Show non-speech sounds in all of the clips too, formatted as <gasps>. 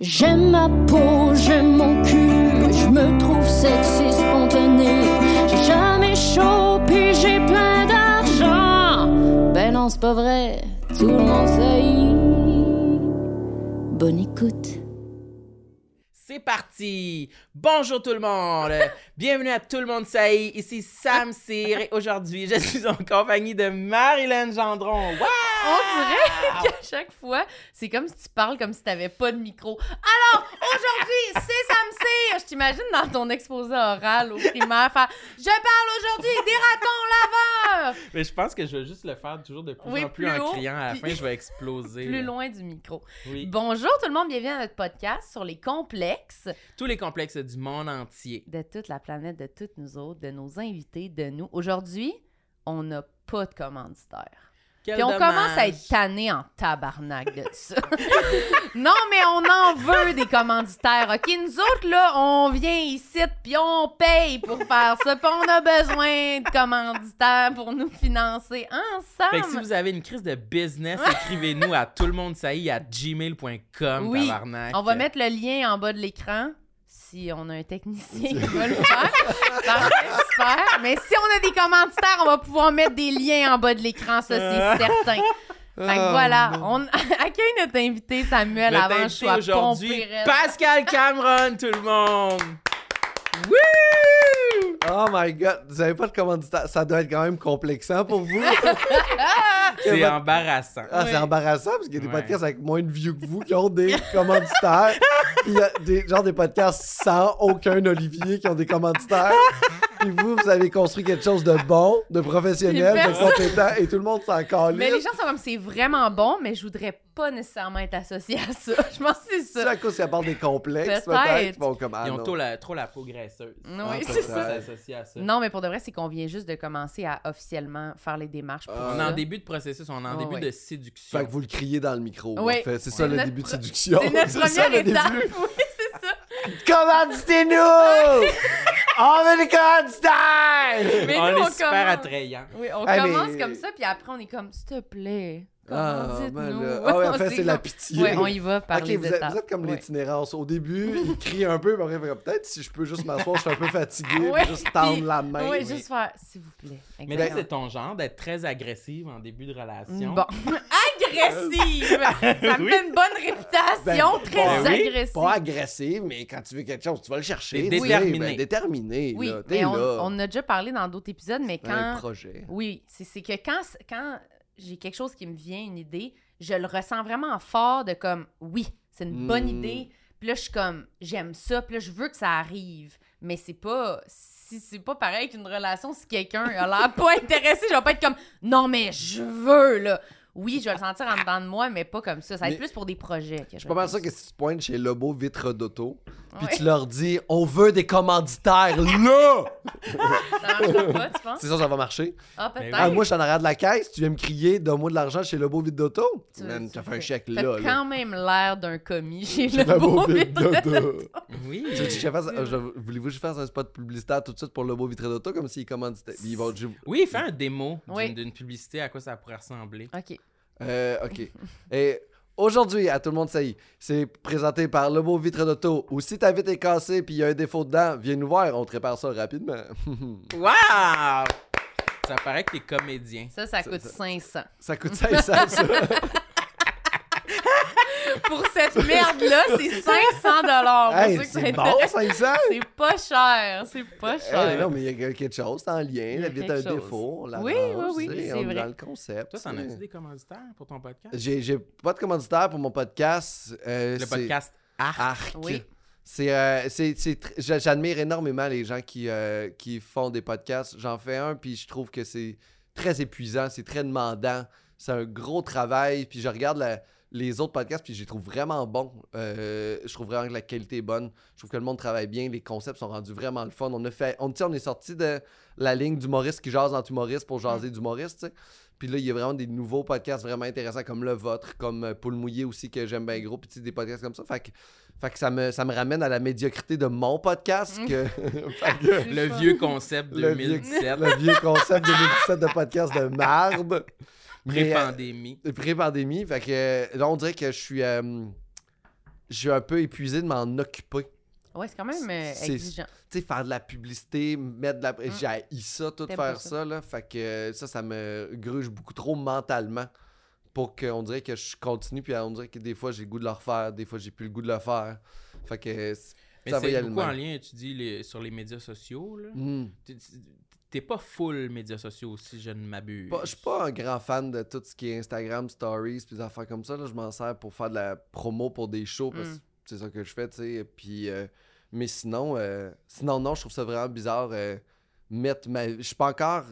J'aime ma peau, j'aime mon cul, je me trouve sexy spontané. J'ai jamais chaud, puis j'ai plein d'argent. Ben non, c'est pas vrai, tout le monde sait. Bonne écoute. C'est parti! Bonjour tout le monde! <laughs> Bienvenue à Tout le monde est. Ici Sam Cyr et aujourd'hui je suis en compagnie de Marilyn Gendron. Wow! On dirait qu'à chaque fois, c'est comme si tu parles comme si t'avais pas de micro. Alors, aujourd'hui, c'est Sam Cyr! Je t'imagine dans ton exposé oral au primaire faire « Je parle aujourd'hui des ratons laveurs! Mais je pense que je vais juste le faire toujours de plus Oui, en plus, plus en haut, criant. À la fin, je vais exploser. <laughs> » Plus là. loin du micro. Oui. Bonjour tout le monde, bienvenue à notre podcast sur les complexes Tous les complexes du monde entier. de toute la planète, de toutes nous autres, de nos invités, de nous. Aujourd'hui, on n'a pas de commanditaire. Quel Puis on dommage. commence à être tanné en tabarnak de ça. <laughs> non, mais on en veut des commanditaires. OK, nous autres, là, on vient ici, puis on paye pour faire ça. Puis on a besoin de commanditaires pour nous financer Fait que si ensemble. vous avez une crise de business, <laughs> écrivez-nous à tout le monde ça y est à gmail.com. Oui, tabarnak. On va mettre le lien en bas de l'écran. Si on a un technicien <laughs> qui va le faire. Super. Mais si on a des commanditaires, on va pouvoir mettre des liens en bas de l'écran, ça, c'est certain. Fait que Oh, voilà, on <laughs> accueille notre invité Samuel avant je sois. Pascal Cameron, tout le monde! Wouh! Oh my god, vous avez pas de commanditaire. Ça doit être quand même complexant pour vous. <laughs> C'est votre- embarrassant. Ah, c'est embarrassant parce qu'il y a des Ouais. podcasts avec moins de views que vous qui ont des <laughs> commanditaires. Puis il y a des, genre des podcasts sans aucun Olivier qui ont des commanditaires. <laughs> Puis vous, vous avez construit quelque chose de bon, de professionnel, de compétent et tout le monde s'en calisse. Mais les gens sont comme c'est vraiment bon, mais je voudrais pas nécessairement être associé à ça. <laughs> Je pense que c'est C'est ça. à cause qu'ils parlent des complexes, Peut-être. comme, ah Ils ont trop la, trop la peau graisseuse. Oui, Ah, c'est ça. à ça. Non, mais pour de vrai, c'est qu'on vient juste de commencer à officiellement faire les démarches pour Ah. On est ça. en début de processus, on est en Oh, début ouais. de séduction. Fait que vous le criez dans le micro. Oui. en fait. C'est ça C'est le début de séduction. C'est notre <laughs> ça, première étape. Oui, c'est ça. Commanditez-nous! <laughs> On veut des commanditaires! Mais on nous, est on super commence. attrayant. Oui, on commence mais- comme ça, puis après, on est comme, s'il te plaît, Ah, ben là. <laughs> Ah ouais, en fait, C'est la pitié. Ouais, on y va par Ok, les vous êtes, étapes. vous êtes comme Ouais. l'itinérance. Au début, <laughs> il crie un peu, mais après, il fait, peut-être si je peux juste m'asseoir, je suis un peu fatigué, Ouais, juste tendre la main. Oui, juste faire, s'il vous plaît. Mais là, c'est ton genre d'être très agressive en début de relation. Bon. <laughs> Agressive! ça me Oui. fait une bonne réputation, Ben, très ben oui. agressive. Pas agressif, mais quand tu veux quelque chose, tu vas le chercher. Déterminé. ben, déterminé. Oui, là. T'es mais on, là. on a déjà parlé dans d'autres épisodes, mais C'est un quand... projet. Oui, c'est c'est que quand, quand j'ai quelque chose qui me vient, une idée, je le ressens vraiment fort de comme, oui, c'est une bonne Mm. idée. Puis là, je suis comme, j'aime ça, puis là, je veux que ça arrive. Mais c'est pas, si c'est pas pareil qu'une relation, si quelqu'un a l'air pas <laughs> intéressé, je vais pas être comme, non, mais je veux, là. Oui, je vais le sentir en dedans de moi, mais pas comme ça. Ça va être Mais- plus pour des projets. que Je suis pas mal sûr que si tu pointes chez Lobo Vitre d'Auto, puis Ouais. tu leur dis on veut des commanditaires là! ça. Ça marchera pas, tu penses? C'est ça, ça va marcher. Ah, peut-être. Ah, moi, je suis en arrière de la caisse, tu viens me crier, donne-moi de l'argent chez Lobo Vitre d'Auto. Tu- Man, as fait un chèque T'as là. là. quand même l'air d'un commis chez Chez le Lobo beau Vitre d'Auto. Oui. Tu veux que je fasse- euh, Voulez-vous que je fasse un spot publicitaire tout de suite pour le beau vitré d'auto comme s'il commanditait? Ils vont Oui, fais un démo d'une publicité, à quoi ça pourrait ressembler. OK. Euh, ok. Et aujourd'hui, à tout le monde, ça y est, c'est présenté par le beau vitre d'auto. Ou si ta vitre est cassée puis il y a un défaut dedans, viens nous voir, on te répare ça rapidement. <laughs> Wow! Ça paraît que t'es comédien. Ça, ça Ça- coûte ça- 500. ça coûte 500, ça. <laughs> Pour cette merde-là, c'est 500 dollars. hey, c'est bon, 500? <laughs> C'est pas cher, c'est pas cher. Non, mais il y a quelque chose, c'est en lien. Il y La a vitre a un quelque chose. défaut. On Oui, oui, oui, c'est vrai. dans le concept. Toi, t'en as-tu des commanditaires pour ton podcast? J'ai pas de commanditaire pour mon podcast. euh, Le podcast Arc. Arc. Oui. C'est, euh, j'admire énormément les gens qui, euh, qui font des podcasts. J'en fais un, puis je trouve que c'est très épuisant, c'est très demandant. C'est un gros travail, puis je regarde la- les autres podcasts, puis je les trouve vraiment bons. Euh, je trouve vraiment que la qualité est bonne. Je trouve que le monde travaille bien, les concepts sont rendus vraiment le fun. On a fait, on, on est sorti de la ligne d'humoriste qui jase entre humoristes pour jaser tu sais. Puis là, il y a vraiment des nouveaux podcasts vraiment intéressants comme le vôtre, comme euh, Poule Mouillé aussi, que j'aime bien gros, puis des podcasts comme ça. Fait que, fait que ça, me, ça me ramène à la médiocrité de mon podcast. Que, <laughs> fait que- Le vieux concept vieux, 2017, le vieux concept 2017 de podcast de marde. Euh, pré-pandémie. pré-pandémie. Fait que euh, là, on dirait que je suis. euh, je suis un peu épuisé de m'en occuper. Ouais, c'est quand même euh, exigeant. Tu sais, faire de la publicité, mettre de la. J'ai ça, tout Mm. Faire ça. ça, là. Fait que ça, ça me gruge beaucoup trop mentalement pour qu'on dirait que je continue, puis on dirait que des fois, j'ai le goût de le refaire, des fois, j'ai plus le goût de le faire. Fait que Mais ça va y c'est beaucoup en lien, tu dis, les- sur les médias sociaux. là. Hmm. T'es- pas full médias sociaux, si je ne m'abuse. Pas- Je suis pas un grand fan de tout ce qui est Instagram, Stories, puis des affaires comme ça. Là. Je m'en sers pour faire de la promo pour des shows, parce Mm. que c'est ça que je fais, tu sais. Puis, euh, mais sinon, euh, sinon, non, je trouve ça vraiment bizarre. euh, mettre ma... Je suis pas encore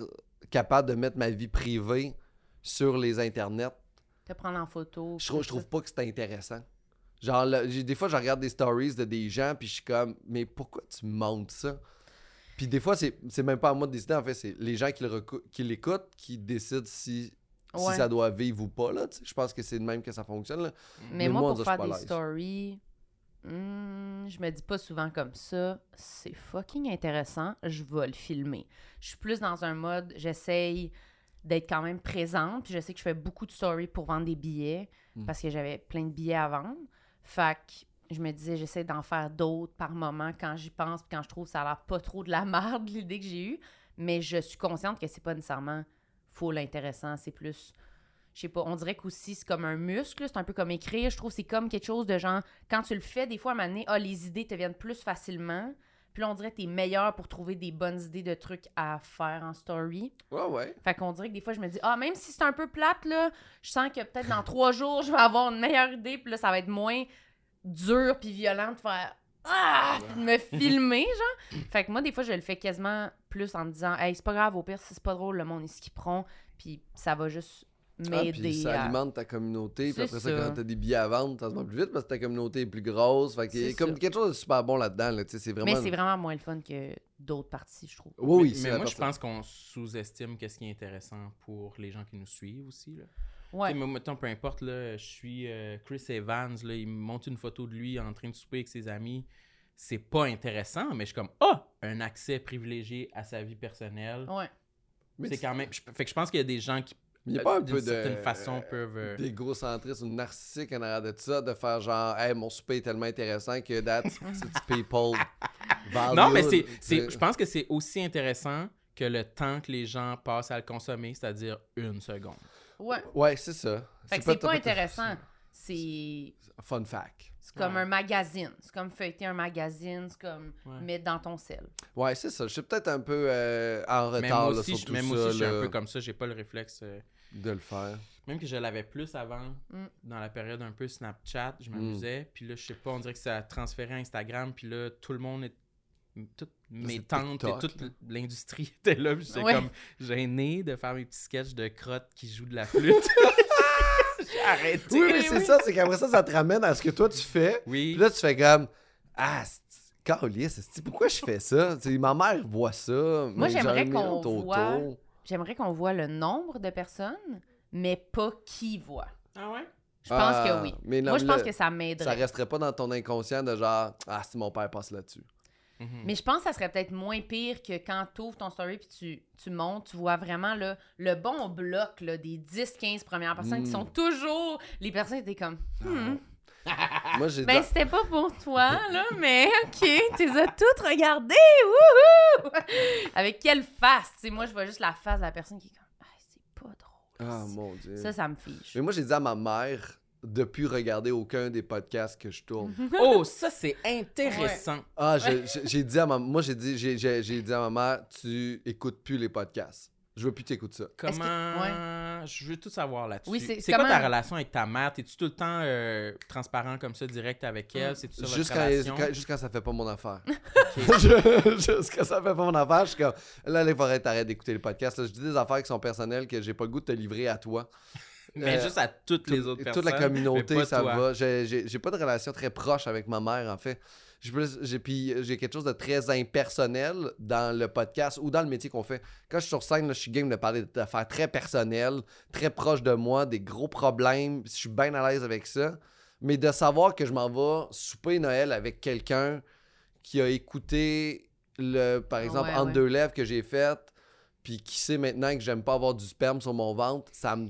capable de mettre ma vie privée sur les internets. Te prendre en photo. Je trouve, je trouve pas que c'est intéressant. Genre, là, des fois, je regarde des stories de des gens, puis je suis comme, mais pourquoi tu montes ça? Puis des fois, c'est même pas à moi de décider, en fait, c'est les gens qui recou- qui l'écoutent qui décident si, si Ouais. ça doit vivre ou pas. Là, je pense que c'est de même que ça fonctionne. Là. Mais, Mais moi, moi, pour faire des stories, hmm, je me dis pas souvent comme ça. C'est fucking intéressant. Je vais le filmer. Je suis plus dans un mode, j'essaye d'être quand même présente. Puis je sais que je fais beaucoup de stories pour vendre des billets Mm. parce que j'avais plein de billets à vendre. Fait que je me disais, j'essaie d'en faire d'autres par moment quand j'y pense. Puis quand je trouve que ça a l'air pas trop de la <laughs> merde, l'idée que j'ai eue. Mais je suis consciente que c'est pas nécessairement full intéressant. C'est plus je sais pas, on dirait qu'aussi c'est comme un muscle, c'est un peu comme écrire. Je trouve que c'est comme quelque chose de genre, quand tu le fais, des fois, à un moment donné, ah, les idées te viennent plus facilement. Puis là, on dirait que t'es meilleur pour trouver des bonnes idées de trucs à faire en story. Ouais, ouais. Fait qu'on dirait que des fois, je me dis, ah, même si c'est un peu plate, là, je sens que peut-être dans trois jours, je vais avoir une meilleure idée. Puis là, ça va être moins dur puis violent de faire. Ah! Puis de me filmer, <laughs> genre. Fait que moi, des fois, je le fais quasiment plus en me disant, hey, c'est pas grave, au pire, si c'est pas drôle, le monde, ils skipperont. Puis ça va juste Ah, m'aider. ça à- alimente ta communauté. Puis C'est après ça, ça. quand t'as des billets à vendre, ça se va plus vite parce que ta communauté est plus grosse. Fait qu'il y a C'est comme quelque chose de super bon là-dedans. Là, tu sais, c'est vraiment. Mais c'est vraiment moins le fun que d'autres parties, je trouve. Oui, oui, mais mais moi, je pense qu'on sous-estime qu'est-ce qui est intéressant pour les gens qui nous suivent aussi. Là. Ouais. Moi, mettons, peu importe, là, je suis euh, Chris Evans, là, il me montre une photo de lui en train de souper avec ses amis. C'est pas intéressant, mais je suis comme, ah, un accès privilégié à sa vie personnelle. Ouais. Mais c'est quand même. je- Fait que je pense qu'il y a des gens qui, Il n'y a pas un d'une peu de. certaine façon, peuvent. euh, d'égocentrisme ou narcissique en arrière de ça, de faire genre, hey, mon souper est tellement intéressant que that's <laughs> people. value. Non, mais c'est, je pense que c'est aussi intéressant que le temps que les gens passent à le consommer, c'est-à-dire une seconde. Ouais. Ouais, c'est ça. Fait que c'est pas intéressant. C'est Fun fact. c'est comme Ouais. un magazine. C'est comme feuilleter un magazine. C'est comme Ouais. mettre dans ton sel. Ouais, c'est ça. Je suis peut-être un peu euh, en retard là, sur je, tout même ça, aussi, je suis un peu comme ça, j'ai pas le réflexe. euh, de le faire. Même que je l'avais plus avant, Mm. dans la période un peu Snapchat, je m'amusais. Puis là, je sais pas, on dirait que ça a transféré à Instagram. Puis là, tout le monde est. Toutes mes tantes et toute l'industrie <laughs> était là. Puis j'étais Ouais. comme gêné de faire mes petits sketchs de crottes qui jouent de la flûte. <laughs> J'ai arrêté. Oui, mais c'est ça, c'est qu'après ça, ça te ramène à ce que toi tu fais. Oui. Puis là, tu fais comme, ah, c'est- pourquoi je fais ça? Ma mère voit ça. Moi, mais j'aimerais qu'on voit- J'aimerais qu'on voit le nombre de personnes, mais pas qui voit. Ah ouais? Je pense Ah, que oui. mais non, Moi, je pense que ça Ça m'aiderait. resterait pas dans ton inconscient de genre, ah, si mon père passe là-dessus. Mhm. Mais je pense que ça serait peut-être moins pire que quand tu ouvres ton story puis tu, tu montes, tu vois vraiment là, le bon bloc là, des 10-15 premières personnes Mm. qui sont toujours les personnes qui étaient comme Hmm. <laughs> Moi, j'ai Ben, c'était pas pour toi, <laughs> là, mais OK, tu les as toutes regardées, wouhou! Avec quelle face? Tu moi, je vois juste la face de la personne qui est comme, ah, c'est pas drôle. Ah, mon Dieu. Ça, ça me fiche. Mais moi, j'ai dit à ma mère de plus regarder aucun des podcasts que je tourne. <laughs> Oh, ça, c'est intéressant. Ah, j'ai dit à ma moi j'ai dit j'ai, dit à ma mère tu écoutes plus les podcasts. Je veux plus t'écouter ça. Que- Comment. Je veux tout savoir là-dessus. Oui, c'est- c'est quoi comment- ta relation avec ta mère? T'es-tu tout le temps euh, transparent comme ça, direct avec elle? Mm. C'est-tu ça votre Juste quand, relation? quand- juste quand ça fait pas mon affaire. <laughs> Je- juste quand ça fait pas mon affaire, je suis comme là il faudrait t'arrêter d'écouter les podcasts. là. je dis des affaires qui sont personnelles que j'ai pas le goût de te livrer à toi. Mais Euh, juste à toutes les autres toute personnes. la mais communauté, ça toi. va. J'ai, j'ai- j'ai pas de relation très proche avec ma mère, en fait. J'ai, plus- j'ai, puis j'ai quelque chose de très impersonnel dans le podcast ou dans le métier qu'on fait. Quand je suis sur scène, là, je suis game de parler d'affaires très personnelles, très proches de moi, des gros problèmes. Je suis bien à l'aise avec ça. Mais de savoir que je m'en vais souper Noël avec quelqu'un qui a écouté, le, par exemple, Ouais, Entre ouais. deux lèvres que j'ai fait, puis qui sait maintenant que j'aime pas avoir du sperme sur mon ventre, ça me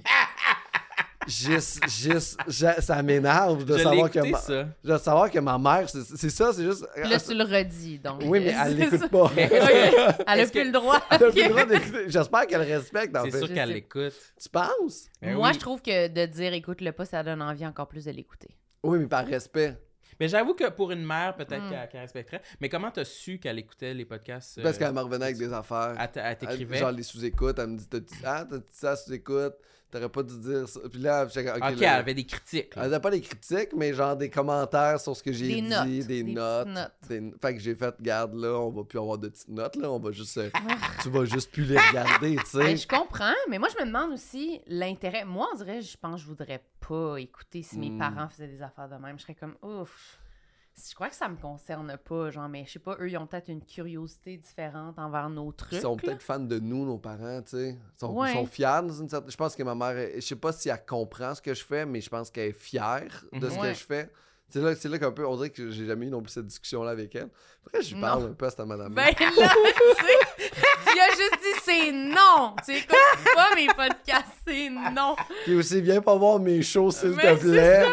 juste, juste, je- ça m'énerve de Je savoir que, ma, ça. de savoir que ma mère, c'est c'est ça, c'est juste. Là, tu le redis, donc. oui, mais elle l'écoute pas. Elle a plus que- le droit. Elle a plus le droit d'écouter. J'espère qu'elle respecte, en C'est fait. sûr qu'elle l'écoute. Tu penses? Ben Moi, oui. je trouve que de dire écoute-le pas, ça donne envie encore plus de l'écouter. Oui, mais par respect. Mais j'avoue que pour une mère, peut-être Mm. qu'elle qu'elle respecterait. Mais comment t'as su qu'elle écoutait les podcasts? euh, Parce qu'elle me revenait avec des affaires. Elle t- elle t'écrivait? Genre les sous-écoutes, elle me dit T'as dit, Ah, t'as dit ça sous-écoute, t'aurais pas dû dire ça. Puis là, comme, Ok, ok, elle là, avait des critiques. là. Elle n'a pas des critiques, mais genre des commentaires sur ce que j'ai Des dit, notes, des, notes. notes. des- Fait que j'ai fait, garde là, on va plus avoir de petites notes là, on va juste. euh, tu vas juste plus les regarder, tu Ben, sais. je comprends, mais moi, je me demande aussi l'intérêt. Moi, on dirait, je pense que je voudrais pas écouter si mes Mm. parents faisaient des affaires de même. Je serais comme, ouf. Je crois que ça me concerne pas, genre, mais je sais pas, eux, ils ont peut-être une curiosité différente envers nos trucs. Ils sont peut-être fans de nous, nos parents, tu sais. Ils sont, Ouais. ils sont fiers dans une certaine. Je pense que ma mère, je sais pas si elle comprend ce que je fais, mais je pense qu'elle est fière de ce. Ouais. que je fais. C'est là, c'est là qu'un peu, on dirait que j'ai jamais eu non plus cette discussion-là avec elle. Après, je lui parle Non. un peu à cette madame Ben là, tu sais, tu as juste dit c'est non. Tu écoutes pas mes podcasts, c'est non. Puis aussi, viens pas voir mes shows, s'il te plaît.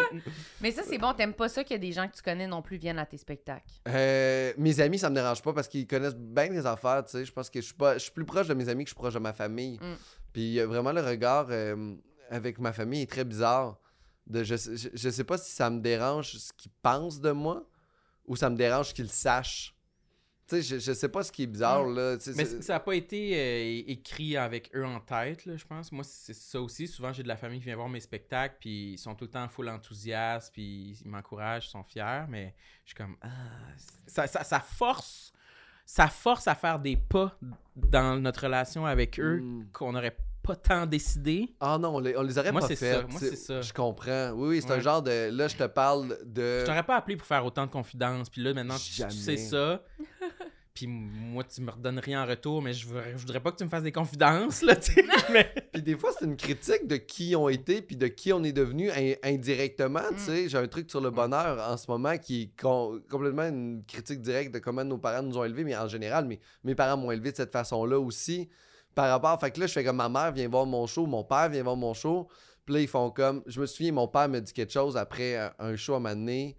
Mais ça, c'est bon, t'aimes pas ça que des gens que tu connais non plus viennent à tes spectacles? Euh, mes amis, ça me dérange pas parce qu'ils connaissent bien les affaires, tu sais. Je pense que je suis pas, je suis plus proche de mes amis que je suis proche de ma famille. Mm. Puis vraiment le regard euh, avec ma famille est très bizarre. De, je, je, je sais pas si ça me dérange ce qu'ils pensent de moi ou ça me dérange qu'ils sachent. Tu sais, je, je sais pas ce qui est bizarre là. Mais ça n'a pas été euh, écrit avec eux en tête, là, je pense. Moi, c'est ça aussi. Souvent, j'ai de la famille qui vient voir mes spectacles, puis ils sont tout le temps full enthousiasme, puis ils m'encouragent, ils sont fiers, mais je suis comme... Ah, ça, ça, ça force... Ça force à faire des pas dans notre relation avec eux Mm. qu'on n'aurait pas tant décidé. Ah non, on les, on les aurait Moi, pas c'est fait. ça. Moi, c'est ça. Je comprends. Oui, oui, c'est un genre de. Là, je te parle de. Je t'aurais pas appelé pour faire autant de confidences, puis là, maintenant, tu, sais ça. <laughs> Puis moi, tu me redonnes rien en retour, mais je voudrais, je voudrais pas que tu me fasses des confidences, là, <laughs> tu sais. mais... <laughs> Puis des fois, c'est une critique de qui on était puis de qui on est devenu in- indirectement. Mm. Tu sais, j'ai un truc sur le bonheur en ce moment qui est com- complètement une critique directe de comment nos parents nous ont élevés, mais en général, mais mes parents m'ont élevé de cette façon-là aussi. Par rapport, fait que là, je fais comme ma mère vient voir mon show, mon père vient voir mon show. Puis là, ils font comme. Je me souviens, mon père me dit quelque chose après un, show à un moment donné.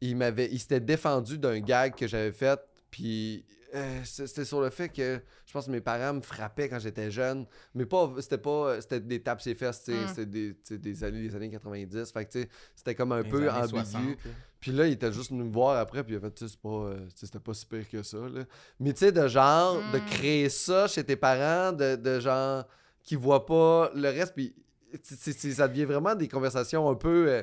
Il m'avait. Il s'était défendu d'un gag que j'avais fait. Puis euh, c'était sur le fait que je pense que mes parents me frappaient quand j'étais jeune. Mais pas. C'était pas. C'était des tapes ses fesses, tu sais. Mm. C'était des, années, des années 90. Fait que tu sais, c'était comme un Les peu ambigu. 60, là. Puis là, il était juste venu me voir après, puis il a fait, tu sais, c'est pas, euh, c'était pas si pire que ça, là. Mais tu sais, de genre, de Mm. créer ça chez tes parents, de, de genre, qui voient pas le reste, puis ça devient vraiment des conversations un peu... euh,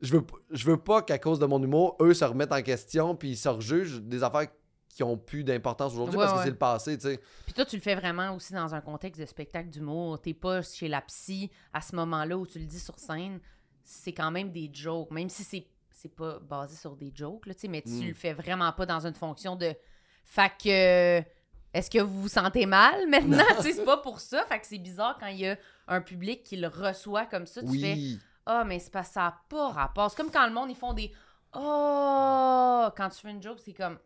je veux, je veux pas qu'à cause de mon humour, eux se remettent en question, puis ils se rejugent des affaires qui ont plus d'importance aujourd'hui, Ouais, parce que ouais. c'est le passé, tu sais. Puis toi, tu le fais vraiment aussi dans un contexte de spectacle d'humour. T'es pas chez la psy à ce moment-là où tu le dis sur scène. C'est quand même des jokes, même si c'est c'est pas basé sur des jokes, là, tu sais, mais tu Mm. le fais vraiment pas dans une fonction de... Fait que... Est-ce que vous vous sentez mal <laughs> maintenant? c'est pas pour ça. Fait que c'est bizarre quand il y a un public qui le reçoit comme ça. Tu fais. Ah, mais c'est pas ça n'a pas rapport. C'est comme quand le monde, ils font des Oh! Quand tu fais une joke, c'est comme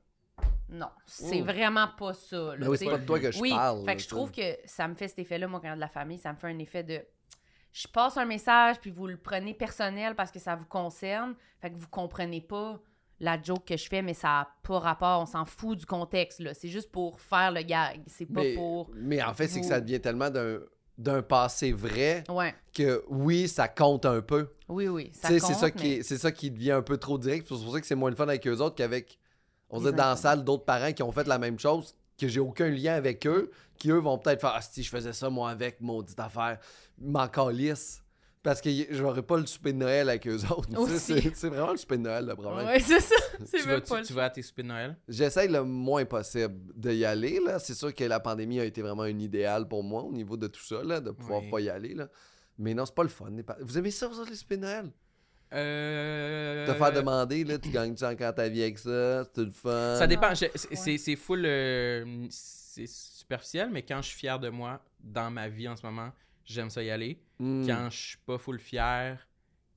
Non, c'est Oh. vraiment pas ça. là, Mais oui, c'est pas de toi que je oui, parle. fait que je trouve que ça me fait cet effet-là, moi, quand de la famille, ça me fait un effet de. Je passe un message, puis vous le prenez personnel parce que ça vous concerne. Fait que vous comprenez pas la joke que je fais, mais ça n'a pas rapport. On s'en fout du contexte, là. C'est juste pour faire le gag. C'est pas mais, pour. mais en fait, c'est que ça devient tellement d'un d'un passé vrai Ouais. que oui, ça compte un peu. Oui, oui. Ça c'est ça, qui mais- c'est ça qui devient un peu trop direct. C'est pour ça que c'est moins le fun avec eux autres qu'avec, on Les dirait, dans la salle, d'autres parents qui ont fait la même chose, que j'ai aucun lien avec eux, qui eux vont peut-être faire Ah, si je faisais ça moi avec, maudite affaire, m'en calisse. Parce que j'aurais pas le souper de Noël avec eux autres. C'est vraiment le souper de Noël le problème. Ouais, c'est ça. C'est Tu vas, pas tu, tu vas à tes soupers de Noël? J'essaye le moins possible d'y aller. là. C'est sûr que la pandémie a été vraiment un idéal pour moi au niveau de tout ça, là, de pouvoir Oui. pas y aller. Là. Mais non, c'est pas le fun. Vous aimez ça, vous autres, les soupers de Noël? Euh... Te faire demander, là, tu gagnes-tu encore ta vie avec ça? C'est le fun? Ça dépend. Je- c'est- full. euh, c'est superficiel, mais quand je suis fier de moi dans ma vie en ce moment, j'aime ça y aller. Hmm. Quand je suis pas full fier,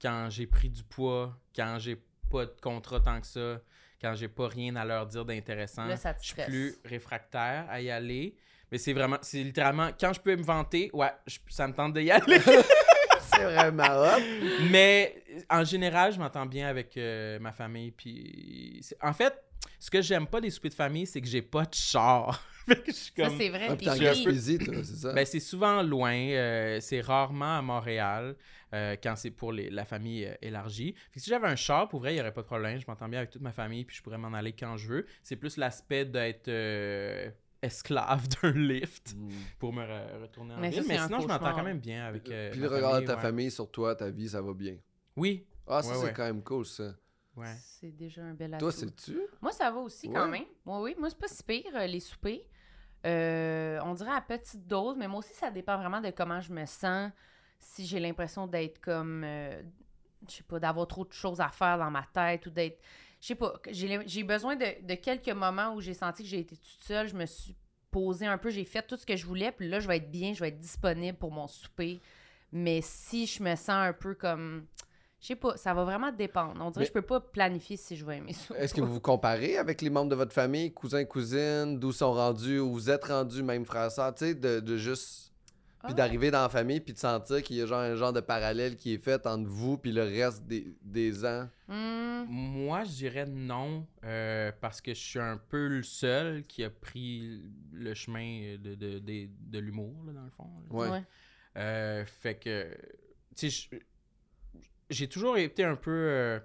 quand j'ai pris du poids, quand j'ai pas de contrat tant que ça, quand j'ai pas rien à leur dire d'intéressant, je suis plus réfractaire à y aller. Mais c'est vraiment, c'est littéralement, quand je peux me vanter, ouais, je- ça me tente de y aller. <laughs> c'est vraiment hot. Mais en général, je m'entends bien avec euh, ma famille. Puis en fait, ce que j'aime pas des soupers de famille, c'est que j'ai pas de char. <laughs> Je suis Ça, c'est vrai. Ah. Gaspésie, toi, c'est ça? Ben, c'est souvent loin. euh, c'est rarement à Montréal euh, quand c'est pour les- la famille euh, élargie. Fait que si j'avais un char, pour vrai, il n'y aurait pas de problème. Je m'entends bien avec toute ma famille, puis je pourrais m'en aller quand je veux. C'est plus l'aspect d'être euh, esclave <laughs> d'un lift Mm. pour me re- retourner en Mais ville. Mais sinon, je m'entends quand même bien avec. euh, Puis ma le regard de ta ouais. famille sur toi, ta vie, ça va bien. Oui. Ah, ça, Ouais, c'est ouais. quand même cool, ça. Ouais. C'est déjà un bel atout. Toi, c'est-tu? Moi, ça va aussi quand même. Oui, oui. Moi, c'est pas si pire, euh, les soupers. Euh, on dirait à petite dose, mais moi aussi, ça dépend vraiment de comment je me sens. Si j'ai l'impression d'être comme. euh, je sais pas, d'avoir trop de choses à faire dans ma tête ou d'être. Je sais pas. J'ai besoin de, de quelques moments où j'ai senti que j'ai été toute seule. Je me suis posée un peu, j'ai fait tout ce que je voulais, puis là, je vais être bien, je vais être disponible pour mon souper. Mais si je me sens un peu comme. Je sais pas, ça va vraiment dépendre. On dirait que je peux pas planifier si je vais aimer ça. Est-ce que vous vous comparez avec les membres de votre famille, cousins, cousines, d'où sont rendus, où vous êtes rendus, même frères, sœurs, tu sais, de, de juste. Puis Ah. d'arriver dans la famille, puis de sentir qu'il y a genre un genre de parallèle qui est fait entre vous, puis le reste des, des ans. Hmm. Moi, je dirais non, euh, parce que je suis un peu le seul qui a pris le chemin de, de, de, de l'humour, là, dans le fond. là. Ouais. Ouais. Euh, fait que, tu sais, j'ai toujours été un peu. euh,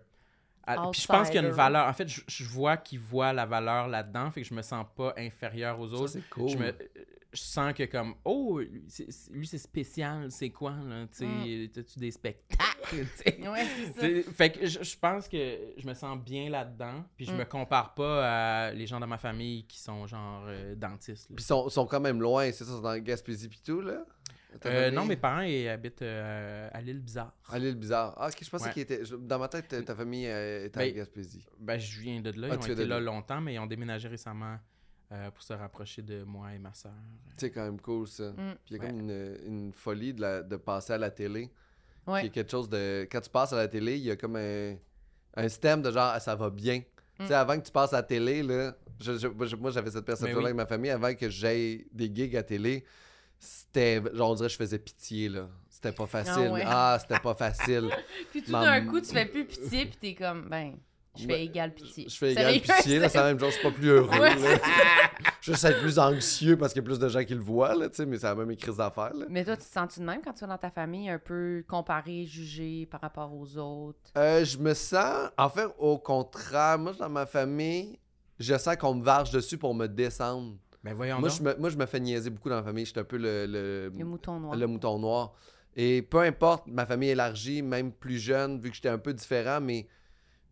à- puis je pense qu'il y a une valeur. En fait, je, je vois qu'ils voient la valeur là-dedans, fait que je me sens pas inférieur aux Ça, autres. c'est cool. Je, me, je sens que comme oh lui c'est, spécial c'est quoi là tu Mm. t'as-tu des spectacles tu sais? Ouais, c'est ça. Tu fait que je, je pense que je me sens bien là-dedans puis je Mm. me compare pas à les gens de ma famille qui sont genre euh, dentistes là. Puis ils sont, sont quand même loin, c'est ça, sont dans le Gaspésie pis tout, là? Euh, non mes parents ils habitent euh, à l'île bizarre À l'île bizarre. Ah, ok, je pensais Ouais. qu'ils étaient. Dans ma tête, ta- famille était Ben, en Gaspésie. ben je viens de là Ah, ils ont tu été de là là. longtemps mais ils ont déménagé récemment euh, pour se rapprocher de moi et ma soeur C'est quand même cool, ça. Mm. Puis il y a comme une, une folie de, la- de passer à la télé. Ouais. Qui est quelque chose de. Quand tu passes à la télé, il y a comme un, un système de genre, Ah, ça va bien. Tu sais, Mm. avant que tu passes à la télé, là, je- je- moi, j'avais cette perception-là oui. avec ma famille. Avant que j'aie des gigs à télé, c'était. Genre, on dirait que je faisais pitié, là. C'était pas facile. ouais. Ah, c'était pas facile. <laughs> Puis tout d'un coup, tu fais plus pitié, puis t'es comme, ben, je fais Ouais. égal pitié. Je fais égal pitié, là, c'est- la même chose, je suis pas plus heureux. Ouais, là. Je suis être plus anxieux parce qu'il y a plus de gens qui le voient, là, tu sais, mais c'est la même crise d'affaires, là. Mais toi, tu te sens-tu de même quand tu vas dans ta famille, un peu comparé, jugé par rapport aux autres? Euh, je me sens, en fait, au contraire, moi, dans ma famille, je sens qu'on me varge dessus pour me descendre. ben voyons Moi donc je, me, moi, je me fais niaiser beaucoup dans la famille. J'étais un peu le, le, Le mouton noir. le mouton noir. Et peu importe, ma famille élargie, même plus jeune, vu que j'étais un peu différent, mais,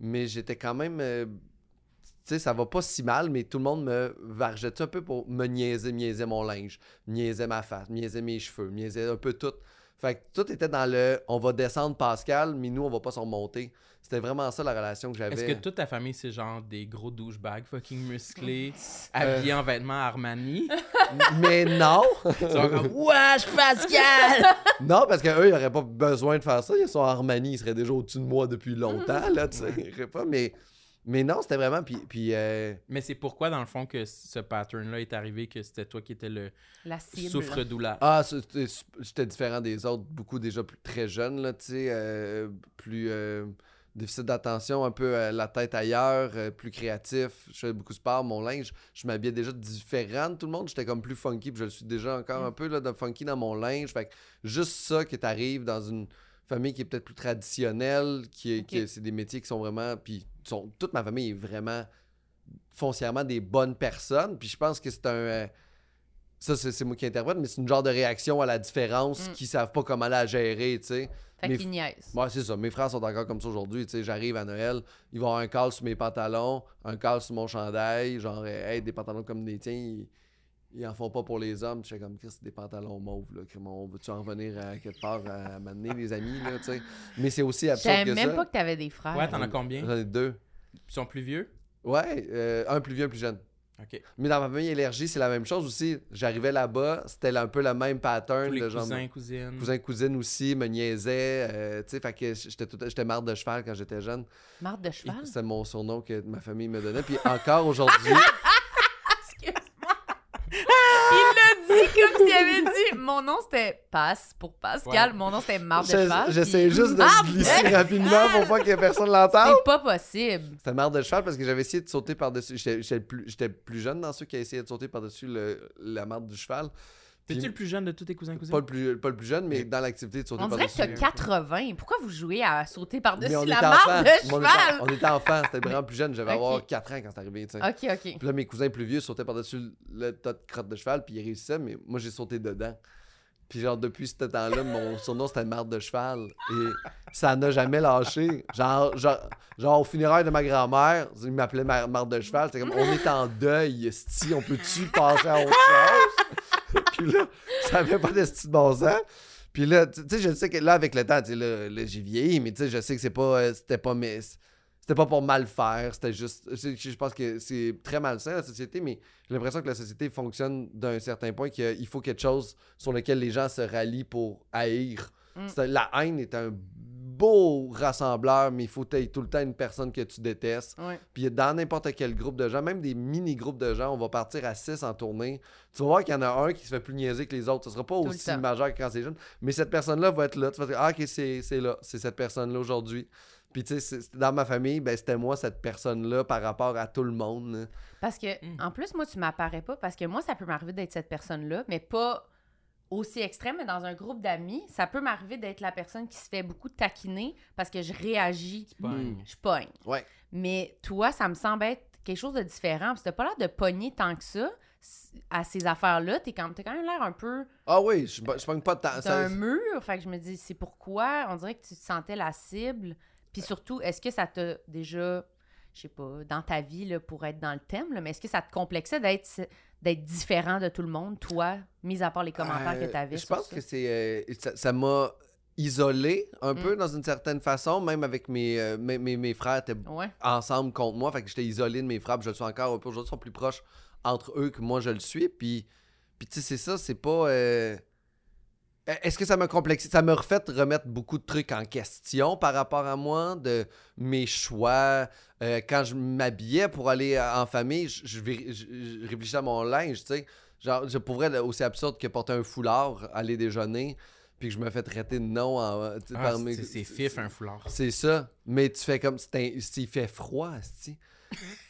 mais j'étais quand même. euh, tu sais, ça va pas si mal, mais tout le monde me vargeait un peu pour me niaiser, niaiser mon linge, niaiser ma face, niaiser mes cheveux, niaiser un peu tout. Fait que tout était dans le on va descendre Pascal, mais nous, on va pas se remonter. C'était vraiment ça la relation que j'avais. est-ce que toute ta famille c'est genre des gros douchebags fucking musclés <laughs> Euh. habillés en vêtements Armani? <laughs> Mais non! <laughs> Ils sont comme Wesh Pascal Non, parce qu'eux, ils n'auraient pas besoin de faire ça. Ils sont Armani, ils seraient déjà au-dessus de moi depuis longtemps, là, tu sais. Ils auraient pas, mais, mais non, c'était vraiment. Puis, puis euh, Mais c'est pourquoi, dans le fond, que ce pattern-là est arrivé, que c'était toi qui étais le La cible. souffre-douleur. ah, j'étais différent des autres, beaucoup déjà plus très jeune, là, tu sais. euh, plus euh, déficit d'attention, un peu euh, la tête ailleurs, euh, plus créatif. Je faisais beaucoup de sport, mon linge. Je m'habillais déjà différent de tout le monde. J'étais comme plus funky, puis je le suis déjà encore Mm. un peu là, de funky dans mon linge. Fait que juste ça qui t'arrive dans une famille qui est peut-être plus traditionnelle, qui est, qui est- Ok. c'est des métiers qui sont vraiment. Puis sont, toute ma famille est vraiment foncièrement des bonnes personnes. Puis je pense que c'est un. euh, ça, c'est moi qui interprète, mais c'est une genre de réaction à la différence Mm. qui savent pas comment la gérer, tu sais. Fait qu'ils niaisent. Ouais, c'est ça. Mes frères sont encore comme ça aujourd'hui. Tu sais, j'arrive à Noël, ils vont avoir un col sur mes pantalons, un col sur mon chandail, genre, euh, hey, des pantalons comme les tiens, ils, ils en font pas pour les hommes. Je fais comme, Chris, c'est des pantalons mauves, là. Comment on veut-tu en revenir à quelque part à m'amener, les amis, là, tu sais? Mais c'est aussi Je absurde savais que même ça. pas que t'avais des frères. Ouais, t'en as combien? J'en ai deux. Ils sont plus vieux? Ouais, euh, un plus vieux, un plus jeune. Ok. Mais dans ma famille élargie, c'est la même chose aussi. J'arrivais là-bas, c'était un peu le même pattern. Tous les de genre, cousins, cousines. Cousins, cousines aussi me niaisaient. euh, tu sais, fait que j'étais tout- j'étais marde de cheval quand j'étais jeune. Marde de cheval? C'était mon surnom que ma famille me donnait. Puis encore aujourd'hui, <laughs> Excuse-moi. Il l'a dit comme s'il avait dit mon nom c'était Passe pour Pascal. Ouais. Mon nom c'était Marde de Je- cheval. J'essaie puis- juste de Ah, glisser rapidement pour pas que personne l'entende. C'est pas possible. C'était marre de cheval parce que j'avais essayé de sauter par-dessus. J'étais plus, jeune dans ceux qui a essayé de sauter par-dessus la marde du cheval. Puis- T'es-tu le plus jeune de tous tes cousins cousines? Pas le plus, pas le plus jeune, mais dans l'activité de sauter On dirait par-dessus. que t'as 80. Pourquoi vous jouez à sauter par-dessus on la enfants. de on cheval? On était enfants, c'était <laughs> vraiment plus jeune. J'avais avoir 4 ans quand c'est arrivé. Ok, ok. Puis là, mes cousins plus vieux sautaient par-dessus le tas de crotte de cheval, puis ils réussissaient, mais moi, j'ai sauté dedans. Puis genre, depuis ce temps-là, mon <laughs> surnom, c'était marde de cheval. Et ça n'a jamais lâché. Genre, genre, genre, au funérailles de ma grand-mère, ils m'appelaient Mar- marde de cheval. C'était comme, on est en deuil, esti, on peut-tu passer à autre chose? <laughs> puis là, ça avait pas de style bon sens. Puis là, tu sais, je sais que là, avec le temps, tu sais, là, j'ai vieilli, mais tu sais, je sais que c'est pas, euh, c'était pas mes... C'était pas pour mal faire, c'était juste. Je, pense que c'est très malsain la société, mais j'ai l'impression que la société fonctionne d'un certain point qu'il faut quelque chose sur lequel les gens se rallient pour haïr. Mm. La haine est un beau rassembleur, mais il faut que tu tout le temps une personne que tu détestes. Ouais. Puis dans n'importe quel groupe de gens, même des mini-groupes de gens, on va partir à 6 en tournée. Tu vas voir qu'il y en a un qui se fait plus niaiser que les autres. Ce sera pas aussi majeur que quand c'est jeune. Mais cette personne-là va être là. Tu vas dire, ah, ok, c'est là. C'est cette personne-là aujourd'hui. Puis tu sais, dans ma famille, ben, c'était moi, cette personne-là, par rapport à tout le monde. là. Parce que, Mm. en plus, moi, tu m'apparais pas. Parce que moi, ça peut m'arriver d'être cette personne-là, mais pas aussi extrême. Mais dans un groupe d'amis, ça peut m'arriver d'être la personne qui se fait beaucoup taquiner parce que je réagis. Pogne. Je pogne. Ouais. Mais toi, ça me semble être quelque chose de différent. Parce que t'as pas l'air de pogner tant que ça à ces affaires-là. T'es quand, t'as quand même l'air un peu Ah oui, je, je pogne pas de temps. Ça- d'un mur. Fait que je me dis, c'est pourquoi? On dirait que tu te sentais la cible. Puis surtout, est-ce que ça t'a déjà, je sais pas, dans ta vie, là, pour être dans le thème, là, mais est-ce que ça te complexait d'être d'être différent de tout le monde, toi, mis à part les commentaires Euh, que tu avais Je pense que c'est. euh, ça- ça m'a isolé un Mm. peu dans une certaine façon, même avec mes, euh, mes, mes- mes frères étaient Ouais. ensemble contre moi. Fait que j'étais isolé de mes frères, puis je le suis encore un peu aujourd'hui. Ils sont plus proches entre eux que moi je le suis. Puis, puis tu sais, c'est ça, c'est pas. euh, Est-ce que ça m'a complexé? Ça m'a refait remettre beaucoup de trucs en question par rapport à moi, de mes choix? Euh, quand je m'habillais pour aller en famille, je, je, réfléchissais à mon linge, tu sais. Genre, je pourrais être aussi absurde que porter un foulard, aller déjeuner, puis que je me fais traiter de non en, Ah, mes- c'est fif, un foulard. c'est ça. Mais tu fais comme. S'il fait froid.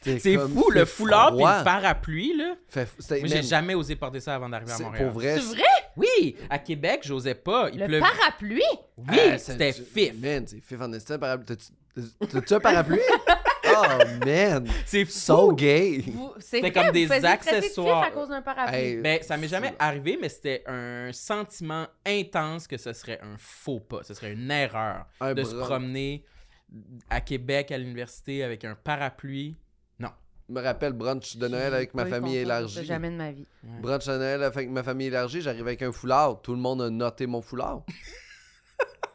C'est fou, le foulard froid. le parapluie, là. Fait- Moi, j'ai jamais osé porter ça avant d'arriver à c'est Montréal. Pour vrai. C'est vrai? Oui, à Québec, j'osais pas. Il Le pleuvait. parapluie? Oui, ça- c'était fif. Man, c'est fif en un parapluie? T'as-tu- un parapluie? <laughs> oh, man. C'est fou. So gay. C'était comme des accessoires. à cause d'un parapluie. Hey, Ben, ça m'est jamais arrivé, mais c'était un sentiment intense que ce serait un faux pas. Ce serait une erreur Un de se promener à Québec, à l'université, avec un parapluie. Non. Je me rappelle brunch de Noël avec ma famille élargie. Jamais de ma vie. Brunch de Noël avec ma famille élargie, j'arrive avec un foulard. Tout le monde a noté mon foulard. <laughs>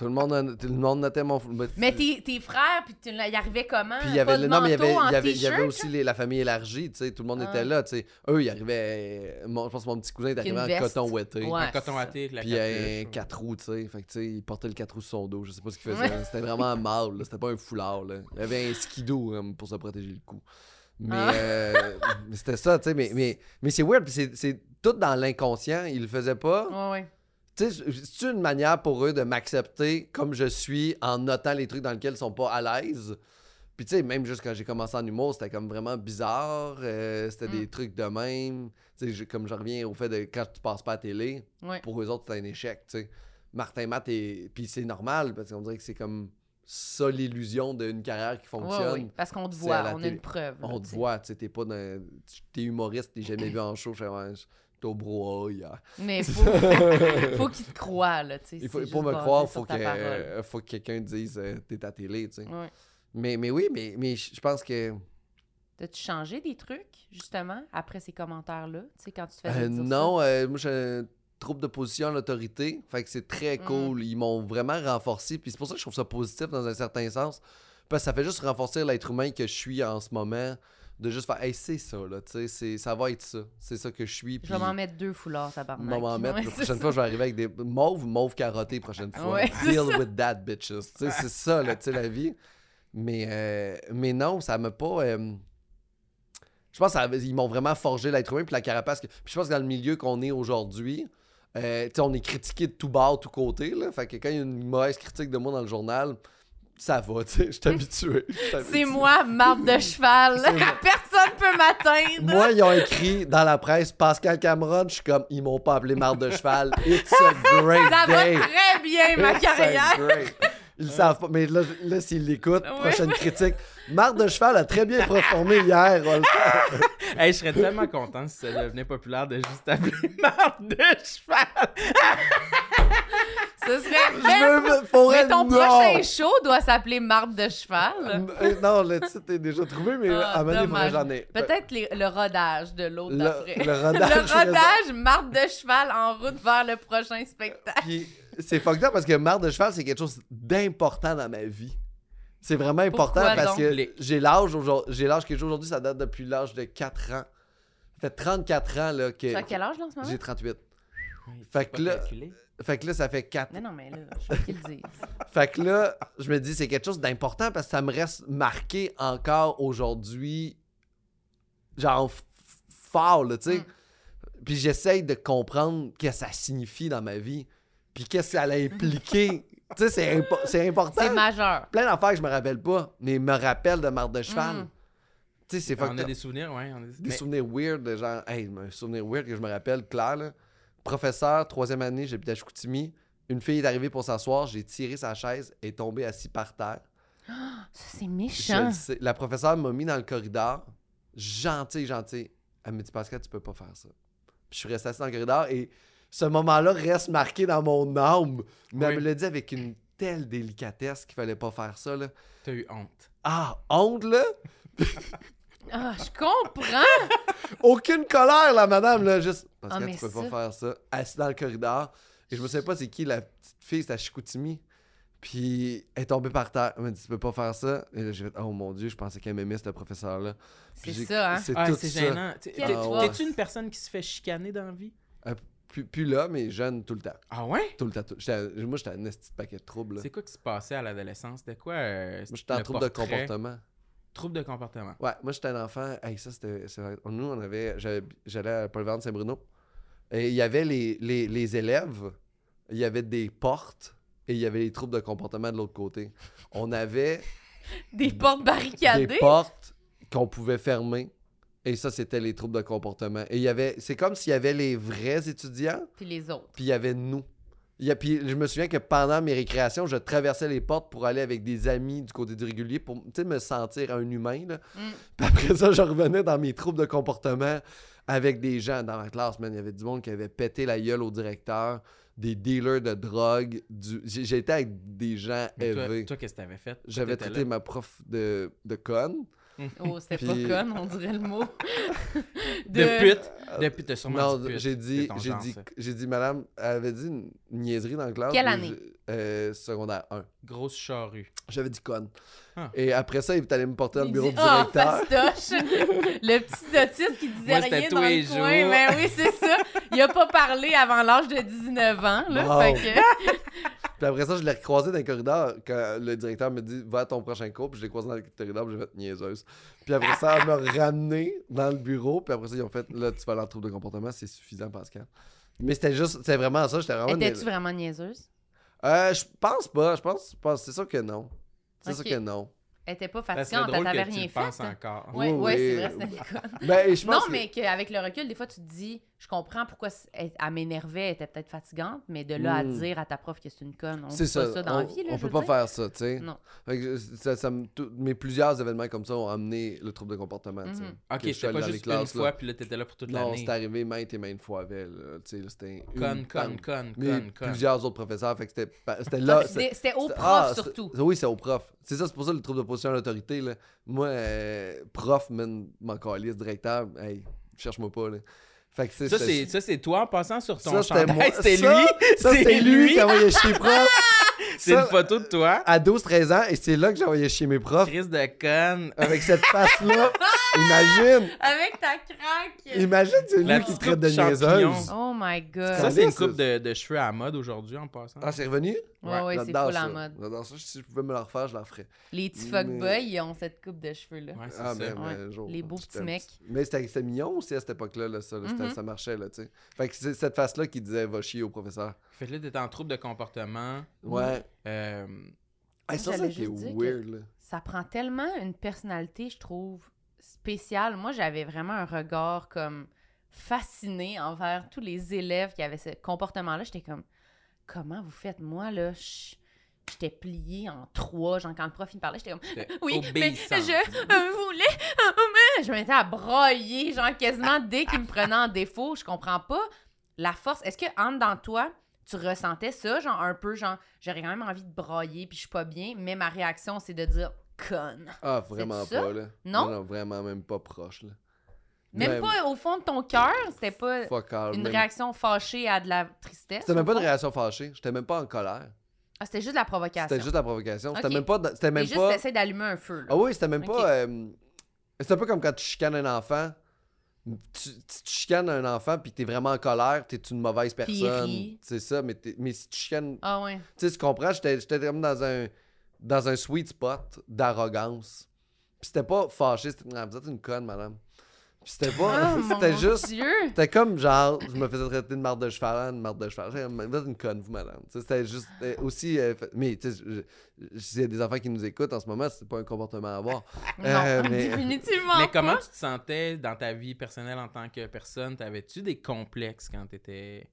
Tout le monde, a- tout le monde notait mon foulard. Mais tes, tes frères, puis tu y arrivais comment? Puis il y avait, le- non, mais il y avait, manteau, il y en avait, il y avait t-shirt, aussi les- la famille élargie, tu sais, tout le monde Ah. était là, tu sais. Eux, ils arrivaient, mon- je pense que mon petit cousin est arrivé en veste. coton ouetté. Ouais. un coton à thé avec la Puis capuche. un 4 roues, tu sais. Fait que, tu sais, il portait le 4 roues sur son dos. Je sais pas ce qu'il <laughs> faisait. C'était vraiment mal, là. C'était pas un foulard, là. Il avait un skidoo hein, pour se protéger le cou. Mais, Ah. euh, mais c'était ça, tu sais. Mais, mais, mais c'est weird, puis c'est- c'est tout dans l'inconscient. Ils le faisaient pas. Ouais, ouais. C'est une manière pour eux de m'accepter comme je suis en notant les trucs dans lesquels ils sont pas à l'aise. Puis tu sais, même juste quand j'ai commencé en humour, c'était comme vraiment bizarre. euh, c'était Mm. des trucs de même. Tu sais, comme je reviens au fait de quand tu passes pas à télé, Ouais. pour eux autres, c'est un échec, tu sais. Martin Matt est... Puis c'est normal, parce qu'on dirait que c'est comme ça l'illusion d'une carrière qui fonctionne. ouais, Parce qu'on te voit, la on a télé. une preuve. là, On te voit, tu sais, t'es pas dans... T'es humoriste, t'es jamais <clears throat> vu en show. Je au brouhaha hier. Mais <laughs> faut, faut qu'il te croie, là, tu sais. Il faut, c'est pour juste me croire, faut que, euh, faut que quelqu'un dise euh, t'es à télé, tu sais. Ouais. Mais, mais oui, mais, mais je pense que. T'as-tu changé des trucs, justement, après ces commentaires-là? Tu sais, quand tu te faisais euh, dire non, moi j'ai un trouble de position à l'autorité. Fait que c'est très Mm. cool. Ils m'ont vraiment renforcé. Puis c'est pour ça que je trouve ça positif dans un certain sens. Parce que ça fait juste renforcer l'être humain que je suis en ce moment. De juste faire, hey, c'est ça, là, tu sais, ça va être ça. C'est ça que je suis. Je vais m'en mettre deux foulards, tabarnak. Je vais m'en mettre. Ouais, la prochaine fois, je vais arriver avec des mauves, mauve carotté prochaine fois. Ouais, Deal with that, bitches. Tu sais, c'est ça, là, tu sais, la vie. Mais, euh, mais non, ça m'a pas. euh, Je pense qu'ils m'ont vraiment forgé l'être humain puis la carapace. que- Puis je pense que dans le milieu qu'on est aujourd'hui, Euh, tu sais, on est critiqué de tout bord, tout côté. Là. Fait que quand il y a une mauvaise critique de moi dans le journal, ça va, tu sais, je suis habitué. C'est moi, marde de cheval. <laughs> Personne peut m'atteindre. Moi, ils ont écrit dans la presse Pascal Cameron, je suis comme, ils m'ont pas appelé marde de cheval. It's a <laughs> great Ça va day. très bien, ma It's carrière. Ils le savent pas, mais là, là s'ils l'écoutent, Ouais. prochaine critique. Marde de cheval a très bien performé hier. <laughs> Hey, je serais tellement content si ça devenait populaire de juste appeler <laughs> marde de cheval. Ce serait. Je veux, faudrait Mais ton non. prochain show doit s'appeler marde de cheval. Euh, Non, le titre est déjà trouvé, mais Ah, à faudrait j'en ai. Peut-être les- le rodage de l'autre le, d'après. le <laughs> rodage. Le rodage, de cheval en route vers le prochain spectacle. Puis c'est fucked up parce que marde de cheval, c'est quelque chose d'important dans ma vie. C'est vraiment important Pourquoi parce donc? que j'ai l'âge aujourd'hui, j'ai l'âge que j'ai aujourd'hui, ça date depuis l'âge de 4 ans. Ça fait 34 ans là, que Tu as quel âge là en ce moment? j'ai 38. Oui, Fait tu que là-. Fait que là, ça fait 4. Non, non, mais là, je veux qu'il le dise. <laughs> Fait que là, je me dis, c'est quelque chose d'important parce que ça me reste marqué encore aujourd'hui, genre fort, là, tu sais. Mm. Puis j'essaye de comprendre ce que ça signifie dans ma vie, puis qu'est-ce que ça a impliqué. tu sais, c'est impo- c'est important. C'est majeur. Plein d'affaires que je me rappelle pas, mais me rappellent de marde de cheval. Mm. Tu sais, c'est On fucked a up. des souvenirs, ouais. On a des... Des mais- souvenirs weird de genre, hey, un souvenir weird que je me rappelle, clair, là. Professeur, troisième année, j'habitais à Chicoutimi. Une fille est arrivée pour s'asseoir, j'ai tiré sa chaise, elle est tombée assise par terre. <gasps> Ça, c'est méchant. La professeure m'a mis dans le corridor, gentil, gentil. Elle me dit, Pascal, tu peux pas faire ça. Puis je suis resté assis dans le corridor et ce moment-là reste marqué dans mon âme. Mais elle me l'a dit avec une telle délicatesse qu'il fallait pas faire ça. T'as eu honte. Ah, honte, là? <laughs> Ah, je comprends. Aucune colère, la madame, là. Juste, Pascal, Ah, mais tu peux ça- pas faire ça. Assis dans le corridor. Et je me sais pas c'est qui la petite fille, c'était à Chicoutimi. Puis elle est tombée par terre. Elle m'a dit, tu peux pas faire ça. Et là, j'ai fait, oh mon dieu, je pensais qu'elle m'aimait, ce professeur-là. Puis C'est ça, hein? C'est Ah, tout ça. gênant. Toi? T'es-tu une personne qui se fait chicaner dans la vie? Plus, plus là, mais jeune tout le temps. Ah ouais? Tout le temps. tout- j'étais- Moi, j'étais un de paquet de troubles. C'est quoi qui se passait à l'adolescence? C'était quoi? euh, Moi, j'étais en le trouble de comportement. Trouble de comportement. Ouais, moi, j'étais un enfant. Hey, ça, c'était. c'est vrai. Nous, on avait. j'avais- J'allais à Paul de Saint-Bruno. Et il y avait les, les, les élèves. Il y avait des portes. Et il y avait les troubles de comportement de l'autre côté. On avait <laughs> Des portes des barricadées. portes qu'on pouvait fermer. Et ça, c'était les troubles de comportement. Et il y avait. C'est comme s'il y avait les vrais étudiants. Puis les autres. Puis il y avait nous. Il y a- puis je me souviens que pendant mes récréations, je traversais les portes pour aller avec des amis du côté du régulier pour tu sais, me sentir un humain. Là. Mm. Puis après ça, je revenais dans mes troubles de comportement avec des gens dans ma classe. Man, il y avait du monde qui avait pété la gueule au directeur, des dealers de drogue. Du... J'étais avec des gens Mais toi, élevés. toi, qu'est-ce que t'avais fait? J'avais traité là? ma prof de, de conne. <laughs> Oh, c'était Puis- pas con, on dirait le mot. <laughs> De pute? Depuis, t'as sûrement Non, dit pute. j'ai dit, j'ai dit, j'ai dit, madame, elle avait dit une niaiserie dans la classe. Quelle année? euh, secondaire 1. Grosse charrue. J'avais dit conne. Ah. Et après ça, il est allé me porter dans le bureau dit, du directeur. fastoche! <laughs> le petit autiste qui disait Moi, rien tous dans les le jours. coin. Mais oui, c'est ça. Il a pas parlé avant l'âge de 19 ans. Là, Wow. fait que... Puis après ça, je l'ai recroisé dans le corridor quand le directeur me dit Va à ton prochain cours. Puis je l'ai croisé dans le corridor, puis j'ai fait niaiseuse. Puis après ça, elle m'a <laughs> ramené dans le bureau. Puis après ça, ils ont fait Là, tu vas aller en trouble de comportement, c'est suffisant, Pascal. Mais c'était juste, c'était vraiment ça. J'étais vraiment. Étais-tu vraiment niaiseuse? Euh, je pense pas. Je pense, je pense- c'est sûr que non. C'est sûr que non. Elle était pas fatigante, elle t'avait rien penses fait. encore. Ouais, Oui, ouais, c'est vrai, c'était une <laughs> conne. Ben, je pense Non, que- mais qu'avec le recul, des fois, tu te dis, je comprends pourquoi elle, elle m'énervait, elle était peut-être fatigante, mais de là à Mm. dire à ta prof que c'est une conne, on ça. pas ça dans on, la vie, là, on peut pas dire. faire ça, tu sais. Non. Que ça, ça me- tout- mais plusieurs événements comme ça ont amené le trouble de comportement, tu sais. Mhm. Ok, Que je suis c'était allé pas juste une classes, là. fois, puis là, t'étais là pour toute Non, l'année. c'est arrivé maintes et maintes fois avec, là, tu sais, c'était une Conne, conne, conne, conne, conne. plusieurs autres professeurs, fait que c'était Ah, là. C'était au prof ah, surtout. Oui, c'est au prof. C'est ça, c'est pour ça le trouble de position à l'autorité, là. Moi, euh, prof, man, mon calice, directeur, hey, cherche-moi pas, là. Fait que c'est Ça, c'est ça, c'est toi en passant sur ton Ça, c'était chandail. moi. C'était lui? Ça, c'était lui qui envoyait chier les profs. <laughs> C'est une photo de toi? À 12-13 ans, et c'est là que j'envoyais chier mes profs. Crise de conne. Avec cette face-là. <laughs> Imagine! Avec ta craque! Imagine, c'est lui La qui petite traite de niaiseuse. Oh my god! Ça, c'est une coupe de, de cheveux à la mode aujourd'hui en passant. Ah, c'est revenu? Ouais, ouais, c'est full ça. en mode. J'adore ça. Si je pouvais me le refaire, je le referais. Les petits Mais- fuckboys, ils ont cette coupe de cheveux-là. Ouais, c'est Ah, ça. mais, mais, Les beaux petits mecs. Mais c'était mignon aussi à cette époque-là, là, ça, là, Mhm. ça marchait, là, tu sais. Fait que c'est cette face-là qui disait va chier au professeur. Fait que là, t'es en trouble de comportement. Ouais. Euh, Hey, ça, ça weird, là. Ça prend tellement une personnalité, je trouve, spéciale. Moi, j'avais vraiment un regard comme fasciné envers tous les élèves qui avaient ce comportement-là. J'étais comme, comment vous faites? Moi, là, je- j'étais pliée en trois. Genre, quand le prof, il me parlait, j'étais comme, oui, mais je voulais... mais je mettais à broyer, genre, quasiment dès qu'il me prenait en défaut. Je comprends pas la force. Est-ce que, en dans toi, tu ressentais ça, genre, un peu, genre, j'aurais quand même envie de broyer, puis je suis pas bien, mais ma réaction, c'est de dire, conne. Ah, vraiment pas, là. Non? vraiment même pas proche, là. Même pas au fond de ton cœur, c'était pas Fuck all, une même- réaction fâchée à de la tristesse. C'était même pas une réaction fâchée. J'étais même pas en colère. Ah, c'était juste de la provocation. C'était juste la provocation. C'était même pas. C'était juste pas. d'allumer un feu, là. Ah oui, c'était même pas. euh, C'est un peu comme quand tu chicanes un enfant. Tu, tu- tu chicanes un enfant puis t'es vraiment en colère, t'es une mauvaise personne. C'est ça, mais, mais si tu chicanes. Ah ouais. Tu sais, tu comprends, j'étais j'étais comme dans un, dans un sweet spot d'arrogance. Puis c'était pas fâché, c'était Ah, vous êtes une conne, madame. Puis c'était pas. Oh, <laughs> c'était juste. C'était comme genre, je me faisais traiter de marde de cheval, hein, une marde de cheval. Vous êtes une conne, vous, madame. C'était juste euh, aussi. euh, mais, tu sais, a des enfants qui nous écoutent en ce moment, c'est pas un comportement à avoir. <laughs> Non, Euh, mais- définitivement Mais comment pas. tu te sentais dans ta vie personnelle en tant que personne? T'avais-tu des complexes quand t'étais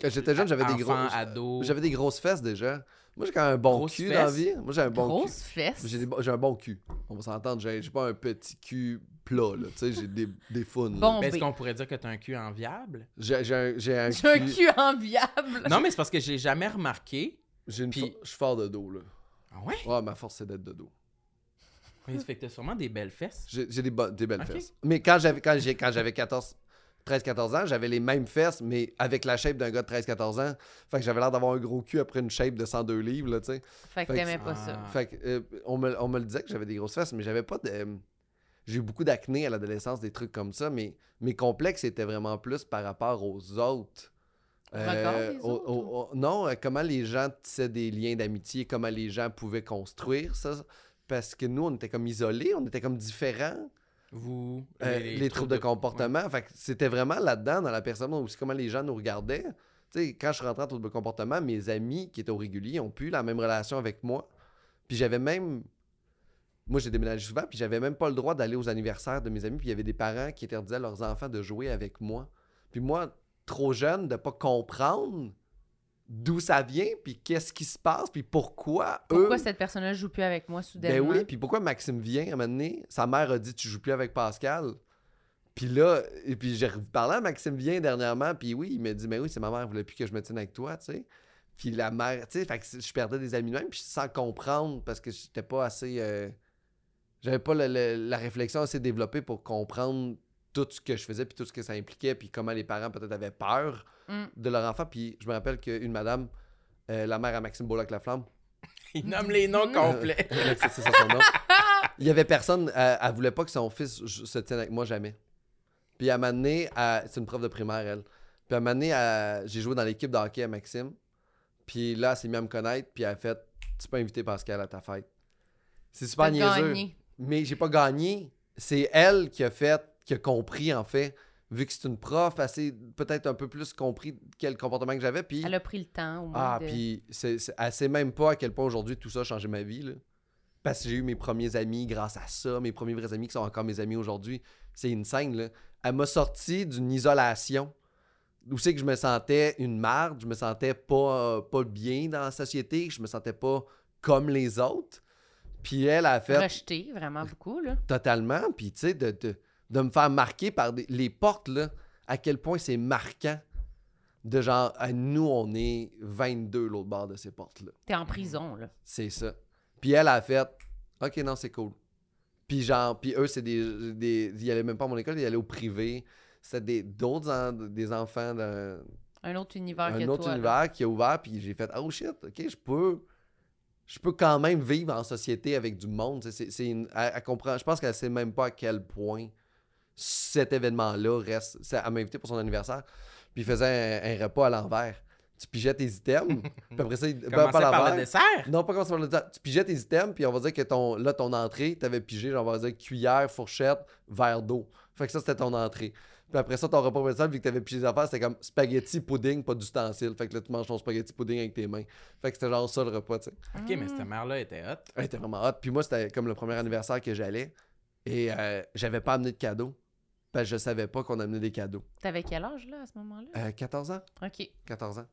Quand j'étais jeune, j'avais des gros. ado? J'avais des grosses fesses déjà. Moi, j'ai quand même un bon Grosses cul dans la fesses? vie. Moi, j'ai un bon Grosse cul. fesse. J'ai des bo- j'ai un bon cul. On va s'entendre. J'ai j'ai pas un petit cul plat, là. Tu sais, j'ai des, des founes. là. Bon. Ben, Est-ce B. qu'on pourrait dire que t'as un cul enviable? J'ai j'ai un, j'ai un J'ai un cul. enviable. Non, mais c'est parce que j'ai jamais remarqué. J'ai une Puis- fo- Je suis fort de dos, là. Ah ouais? Ouais, ma force, c'est d'être de dos. Oui, ça fait que t'as sûrement des belles fesses. J'ai j'ai des, bo- des belles Ok. fesses. Mais quand j'avais quand j'ai quand j'avais 14 13 14 ans, j'avais les mêmes fesses mais avec la shape d'un gars de 13 14 ans. Fait que j'avais l'air d'avoir un gros cul après une shape de 102 livres là, tu sais. Fait que t'aimais pas ça. Fait que euh, on, me, on me le disait que j'avais des grosses fesses mais j'avais pas de j'ai eu beaucoup d'acné à l'adolescence, des trucs comme ça, mais mes complexes étaient vraiment plus par rapport aux autres. Euh, au- au- au- non, euh, comment les gens tissaient des liens d'amitié, comment les gens pouvaient construire ça. Parce que nous, on était comme isolés, on était comme différents. Vous, Euh, les, troubles de comportement. Fait que c'était vraiment là-dedans, dans la personne, aussi comment les gens nous regardaient. Quand je suis rentré en trouble de comportement, mes amis qui étaient au régulier ont pu la même relation avec moi. Puis j'avais même. Moi, j'ai déménagé souvent, puis j'avais même pas le droit d'aller aux anniversaires de mes amis. Puis il y avait des parents qui interdisaient à leurs enfants de jouer avec moi. Puis moi, trop jeune, de pas comprendre d'où ça vient, puis qu'est-ce qui se passe, puis pourquoi, Pourquoi eux. cette personne-là joue plus avec moi Ben soudainement? oui, puis pourquoi Maxime vient à un moment donné, sa mère a dit tu joues plus avec Pascal. Puis là, et puis j'ai parlé à Maxime Vien dernièrement, puis oui, il m'a dit mais oui, c'est ma mère, elle voulait plus que je me tienne avec toi, tu sais. Puis la mère, tu sais, fait que je perdais des amis de même, puis sans comprendre parce que j'étais pas assez euh, j'avais pas le- le- la réflexion assez développée pour comprendre tout ce que je faisais puis tout ce que ça impliquait puis comment les parents peut-être avaient peur Mm. de leur enfant puis je me rappelle qu'une madame euh, la mère à Maxime Beaulac-Laflamme <laughs> Il nomme les noms complets. c'est <laughs> c'est ça son nom. Il y avait personne, euh, elle, voulait pas que son fils se tienne avec moi jamais. Puis à un moment donné, elle- c'est une prof de primaire, elle. Puis à un moment donné, elle- j'ai joué dans l'équipe de hockey à Maxime. Puis là, elle s'est mise à me connaître, puis elle a fait Tu peux inviter Pascal à ta fête. C'est super T'as niaiseux. gagné. Mais j'ai pas gagné. C'est elle qui a fait, qui a compris, en fait. Vu que c'est une prof, elle s'est peut-être un peu plus compris quel comportement que j'avais. Puis Elle a pris le temps au moins ah, de... puis c'est, c'est- elle sait même pas à quel point aujourd'hui tout ça a changé ma vie. Là. Parce que j'ai eu mes premiers amis grâce à ça, mes premiers vrais amis qui sont encore mes amis aujourd'hui. C'est une scène, là. Elle m'a sorti d'une isolation où c'est que je me sentais une marde, je me sentais pas, euh, pas bien dans la société, je me sentais pas comme les autres. Puis elle a fait rejeté vraiment beaucoup, là. totalement, puis tu sais, de, de, de me faire marquer par des- les portes, là, à quel point c'est marquant. De genre, à nous, on est 22 l'autre bord de ces portes-là. T'es en prison, là. C'est ça. Puis elle a fait OK, non, c'est cool. Puis genre, puis eux, c'est des, des. Ils allaient même pas à mon école, ils allaient au privé. C'était des, d'autres en- des enfants d'un Un autre univers que un autre toi. là. univers qui a ouvert, puis j'ai fait Oh shit, OK, je peux je peux quand même vivre en société avec du monde. C'est, c'est une- elle, elle comprend. Je pense qu'elle sait même pas à quel point cet événement-là reste. Elle m'a invité pour son anniversaire. Puis il faisait un, un repas à l'envers. Tu pigeais tes items. puis après ça, il, ben, Commencer pas à par le dessert? Non, pas comme ça. Tu pigeais tes items, puis on va dire que ton, là, ton entrée, t'avais pigé, genre, on va dire cuillère, fourchette, verre d'eau. Fait que ça, c'était ton entrée. Puis après ça, ton repas principal, vu que t'avais pigé des affaires, c'était comme spaghetti, pudding, pas d'ustensiles. Fait que là, tu manges ton spaghetti pudding avec tes mains. Fait que c'était genre ça le repas, tu sais. Ok, mais cette mère-là était hot. Elle était vraiment hot. Puis moi, c'était comme le premier anniversaire que j'allais. Et euh, j'avais pas amené de cadeaux. Parce que je savais pas qu'on amenait des cadeaux. T'avais quel âge, là, à ce moment-là? Euh, 14 ans. OK. 14 ans.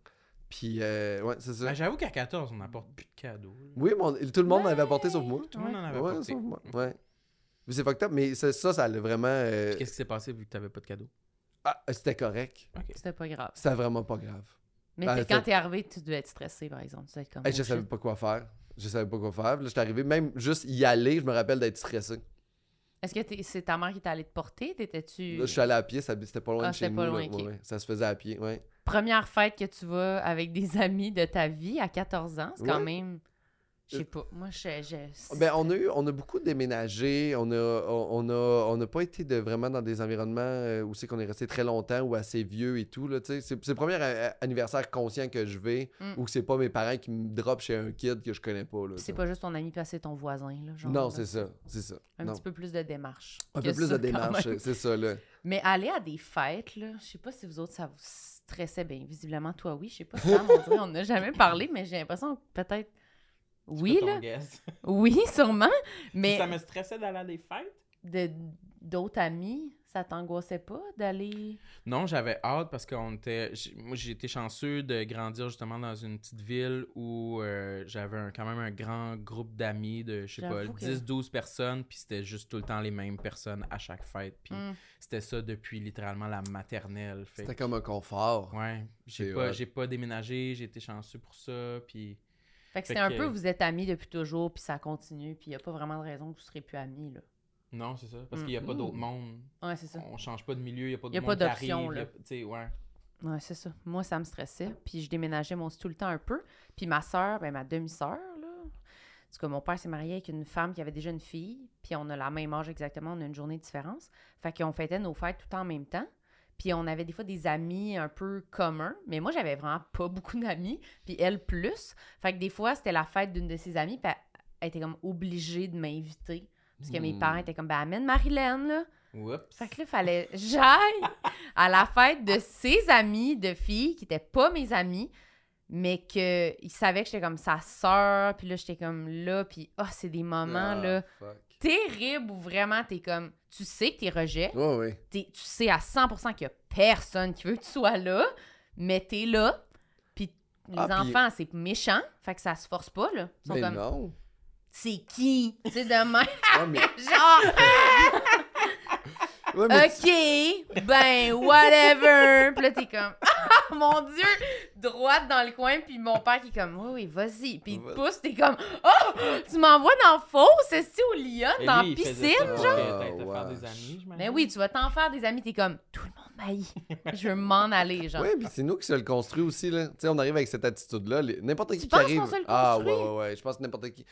Puis, euh, ouais, c'est ça. Ben, J'avoue qu'à 14, on n'apporte plus de cadeaux. là. Oui, mon- tout le monde m'avait apporté sauf moi. Tout le monde en avait Ouais, apporté. sauf moi. Ouais. Mais c'est fucked up, mais c'est- ça, ça allait vraiment. euh, Qu'est-ce qui s'est passé vu que t'avais pas de cadeaux? ah, c'était correct. C'était pas grave. C'était vraiment pas grave. Mais Ben, t'es- fait- quand t'es arrivé, tu devais être stressé, par exemple. Tu devais être comme. Hey, oh je savais pas quoi faire. Je savais pas quoi faire. Puis Là, j'étais arrivé. Même juste y aller, je me rappelle d'être stressé. Est-ce que t'es- c'est ta mère qui t'a allé te porter? T'étais-tu. Là, je suis allé à pied, c'était pas loin Ah, de chez nous. pas là. loin, Ouais, ça se faisait à pied, ouais. Première fête que tu vas avec des <laughs> amis de ta vie à 14 ans, c'est quand même. Je sais pas. Moi, je. je- Ben, on a eu, on a beaucoup déménagé. On a, on, a, on n'a pas été de, vraiment dans des environnements euh, où c'est qu'on est resté très longtemps ou assez vieux et tout. C'est, le premier a- anniversaire conscient que je vais Mm. ou que c'est pas mes parents qui me drop chez un kid que je connais pas. Là, c'est pas juste ton ami, c'est ton voisin, là. Genre, non, c'est ça. C'est ça. Un Non. petit peu plus de démarche. Un peu plus ça, de démarche, c'est ça. Là. Mais aller à des fêtes, là, je sais pas si vous autres, ça vous stressait bien. Visiblement, toi, oui. Je sais pas, Sam, on dirait, on n'a jamais parlé, mais j'ai l'impression que peut-être. Oui, là. <laughs> sûrement. Mais Ça me stressait d'aller à des fêtes? de d'autres amis, ça t'angoissait pas d'aller? Non, j'avais hâte parce que était. Moi, j'ai été chanceux de grandir justement dans une petite ville où euh, j'avais un- quand même un grand groupe d'amis de, je sais pas, J'avoue que- 10-12 personnes, puis c'était juste tout le temps les mêmes personnes à chaque fête. Puis Hmm. c'était ça depuis littéralement la maternelle. Fait C'était comme un confort. Ouais, j'ai pas, j'ai pas déménagé, j'ai été chanceux pour ça, puis... Fait que c'était un que- peu, vous êtes amis depuis toujours, puis ça continue, puis il a pas vraiment de raison que vous serez plus amis, là. Non, c'est ça, parce Mm. qu'il y a pas Mm. d'autre monde. Ouais, c'est ça. On change pas de milieu, il y a pas de Y a monde pas qui arrive, a- là. Ouais. Ouais, c'est ça. Moi, ça me stressait. Puis je déménageais mon tout le temps un peu. Puis ma soeur, ben ma demi-sœur, là. En tout cas, mon père s'est marié avec une femme qui avait déjà une fille. Puis on a la même âge exactement, on a une journée de différence. Fait qu'on fêtait nos fêtes tout le temps en même temps. Puis on avait des fois des amis un peu communs. Mais moi, j'avais vraiment pas <laughs> beaucoup d'amis. Puis elle, plus. Fait que des fois, c'était la fête d'une de ses amies. Puis elle, était comme obligée de m'inviter. Parce que mes Hmm. parents étaient comme, ben amène Marilyn, là. Oups. Fait que là, fallait que j'aille à la fête de ses amis de filles qui étaient pas mes amis, mais qu'ils savaient que j'étais comme sa sœur. Puis là, j'étais comme là. Puis, oh, c'est des moments, Ah, là, fuck. Terribles où vraiment t'es comme. Tu sais que t'es rejet. Ouais, ouais. T'es- tu sais à 100% qu'il y a personne qui veut que tu sois là, mais t'es là. Puis les Ah, enfants, c'est méchant. Fait que ça se force pas, là. Ils sont Mais comme. non. C'est qui? Tu sais, de même. Ouais, mais, <laughs> Genre. <laughs> ouais, OK, ben, whatever. Puis là, t'es comme, <laughs> ah, mon Dieu, droite dans le coin. Puis mon père qui est comme, oui, oui, vas-y. Puis il te pousse, t'es comme, oh, tu m'envoies dans Fausse, est au Lyon, Et dans lui, piscine. ça genre? faire des amis, j'imagine. Ben oui, tu vas t'en faire des amis. T'es comme, tout le monde m'haït. Je veux m'en aller, genre. Ouais, puis c'est nous qui se le construit aussi, là. Tu sais, on arrive avec cette attitude-là. N'importe qui qui arrive. se le ah, ouais, ouais, ouais. Je pense que n'importe qui.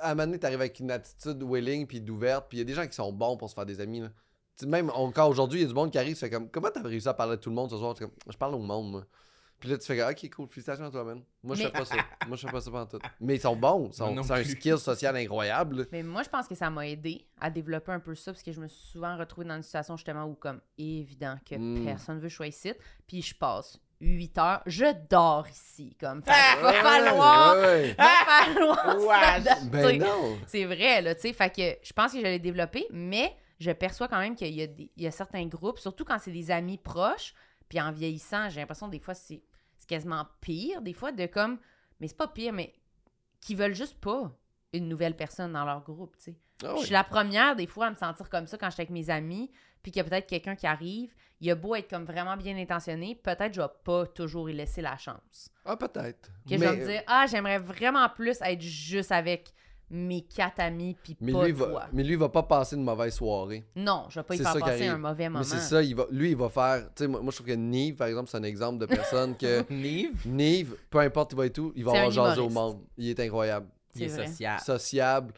À un moment donné, t'arrives avec une attitude willing puis d'ouverte, puis il y a des gens qui sont bons pour se faire des amis, là. Tu sais, même encore aujourd'hui, il y a du monde qui arrive, tu fais comme, comment t'as réussi à parler à tout le monde ce soir? Comme, je parle au monde, moi. Puis là, tu fais comme, ok, cool, félicitations à toi, man. Moi, je Mais- fais pas ça. <laughs> Moi, je fais pas ça pendant tout. Mais ils sont bons. ils sont- C'est un skill social incroyable. Mais moi, je pense que ça m'a aidé à développer un peu ça parce que je me suis souvent retrouvée dans une situation justement où, comme, évident que Mm. personne veut ici. Puis je passe 8 heures, je dors ici. Comme, fait, Ah! va Ouais, falloir, ouais, ouais. va falloir Ouais. Ben non. C'est vrai, là, tu sais. Fait que je pense que je l'ai développé, mais je perçois quand même qu'il y, a des- il y a certains groupes, surtout quand c'est des amis proches, puis en vieillissant, j'ai l'impression des fois c'est c'est quasiment pire, des fois, de comme, mais c'est pas pire, mais qui veulent juste pas une nouvelle personne dans leur groupe, tu sais. Ah Je suis la première, des fois, à me sentir comme ça quand j'étais avec mes amis, puis qu'il y a peut-être quelqu'un qui arrive, il a beau être comme vraiment bien intentionné, peut-être je vais pas toujours y laisser la chance. Ah, peut-être. Que je vais me dire, ah, j'aimerais vraiment plus être juste avec mes quatre amis, puis mais, pas lui, il toi. va, mais lui, il va pas passer une mauvaise soirée. Non, je vais pas y faire passer un mauvais moment. Mais c'est ça, il va, lui, il va faire. Tu sais, moi, moi, je trouve que Nive, par exemple, c'est un exemple de personne que. <laughs> Nive? Nive, peu importe il va et tout, il va avoir jasé au monde. Il est incroyable. Il est C'est vrai. social. sociable,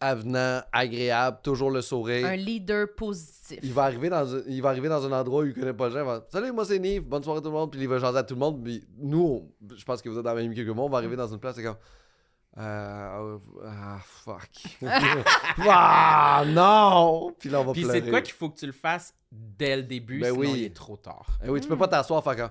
avenant, agréable, toujours le sourire. Un leader positif. Il va, arriver dans un, il va arriver dans un endroit où il connaît pas les gens. Il va Salut, moi c'est Nive, bonne soirée tout le monde. Puis il va jaser à tout le monde. Puis nous, on- je pense que vous êtes dans la même équipe que moi. On va arriver dans une place, c'est comme. Euh, ah, fuck. <laughs> ah, non! Puis là, on va Puis pleurer. c'est quoi qu'il faut que tu le fasses dès le début, Ben sinon oui. il est trop tard. Eh oui, tu peux pas t'asseoir, faire comme.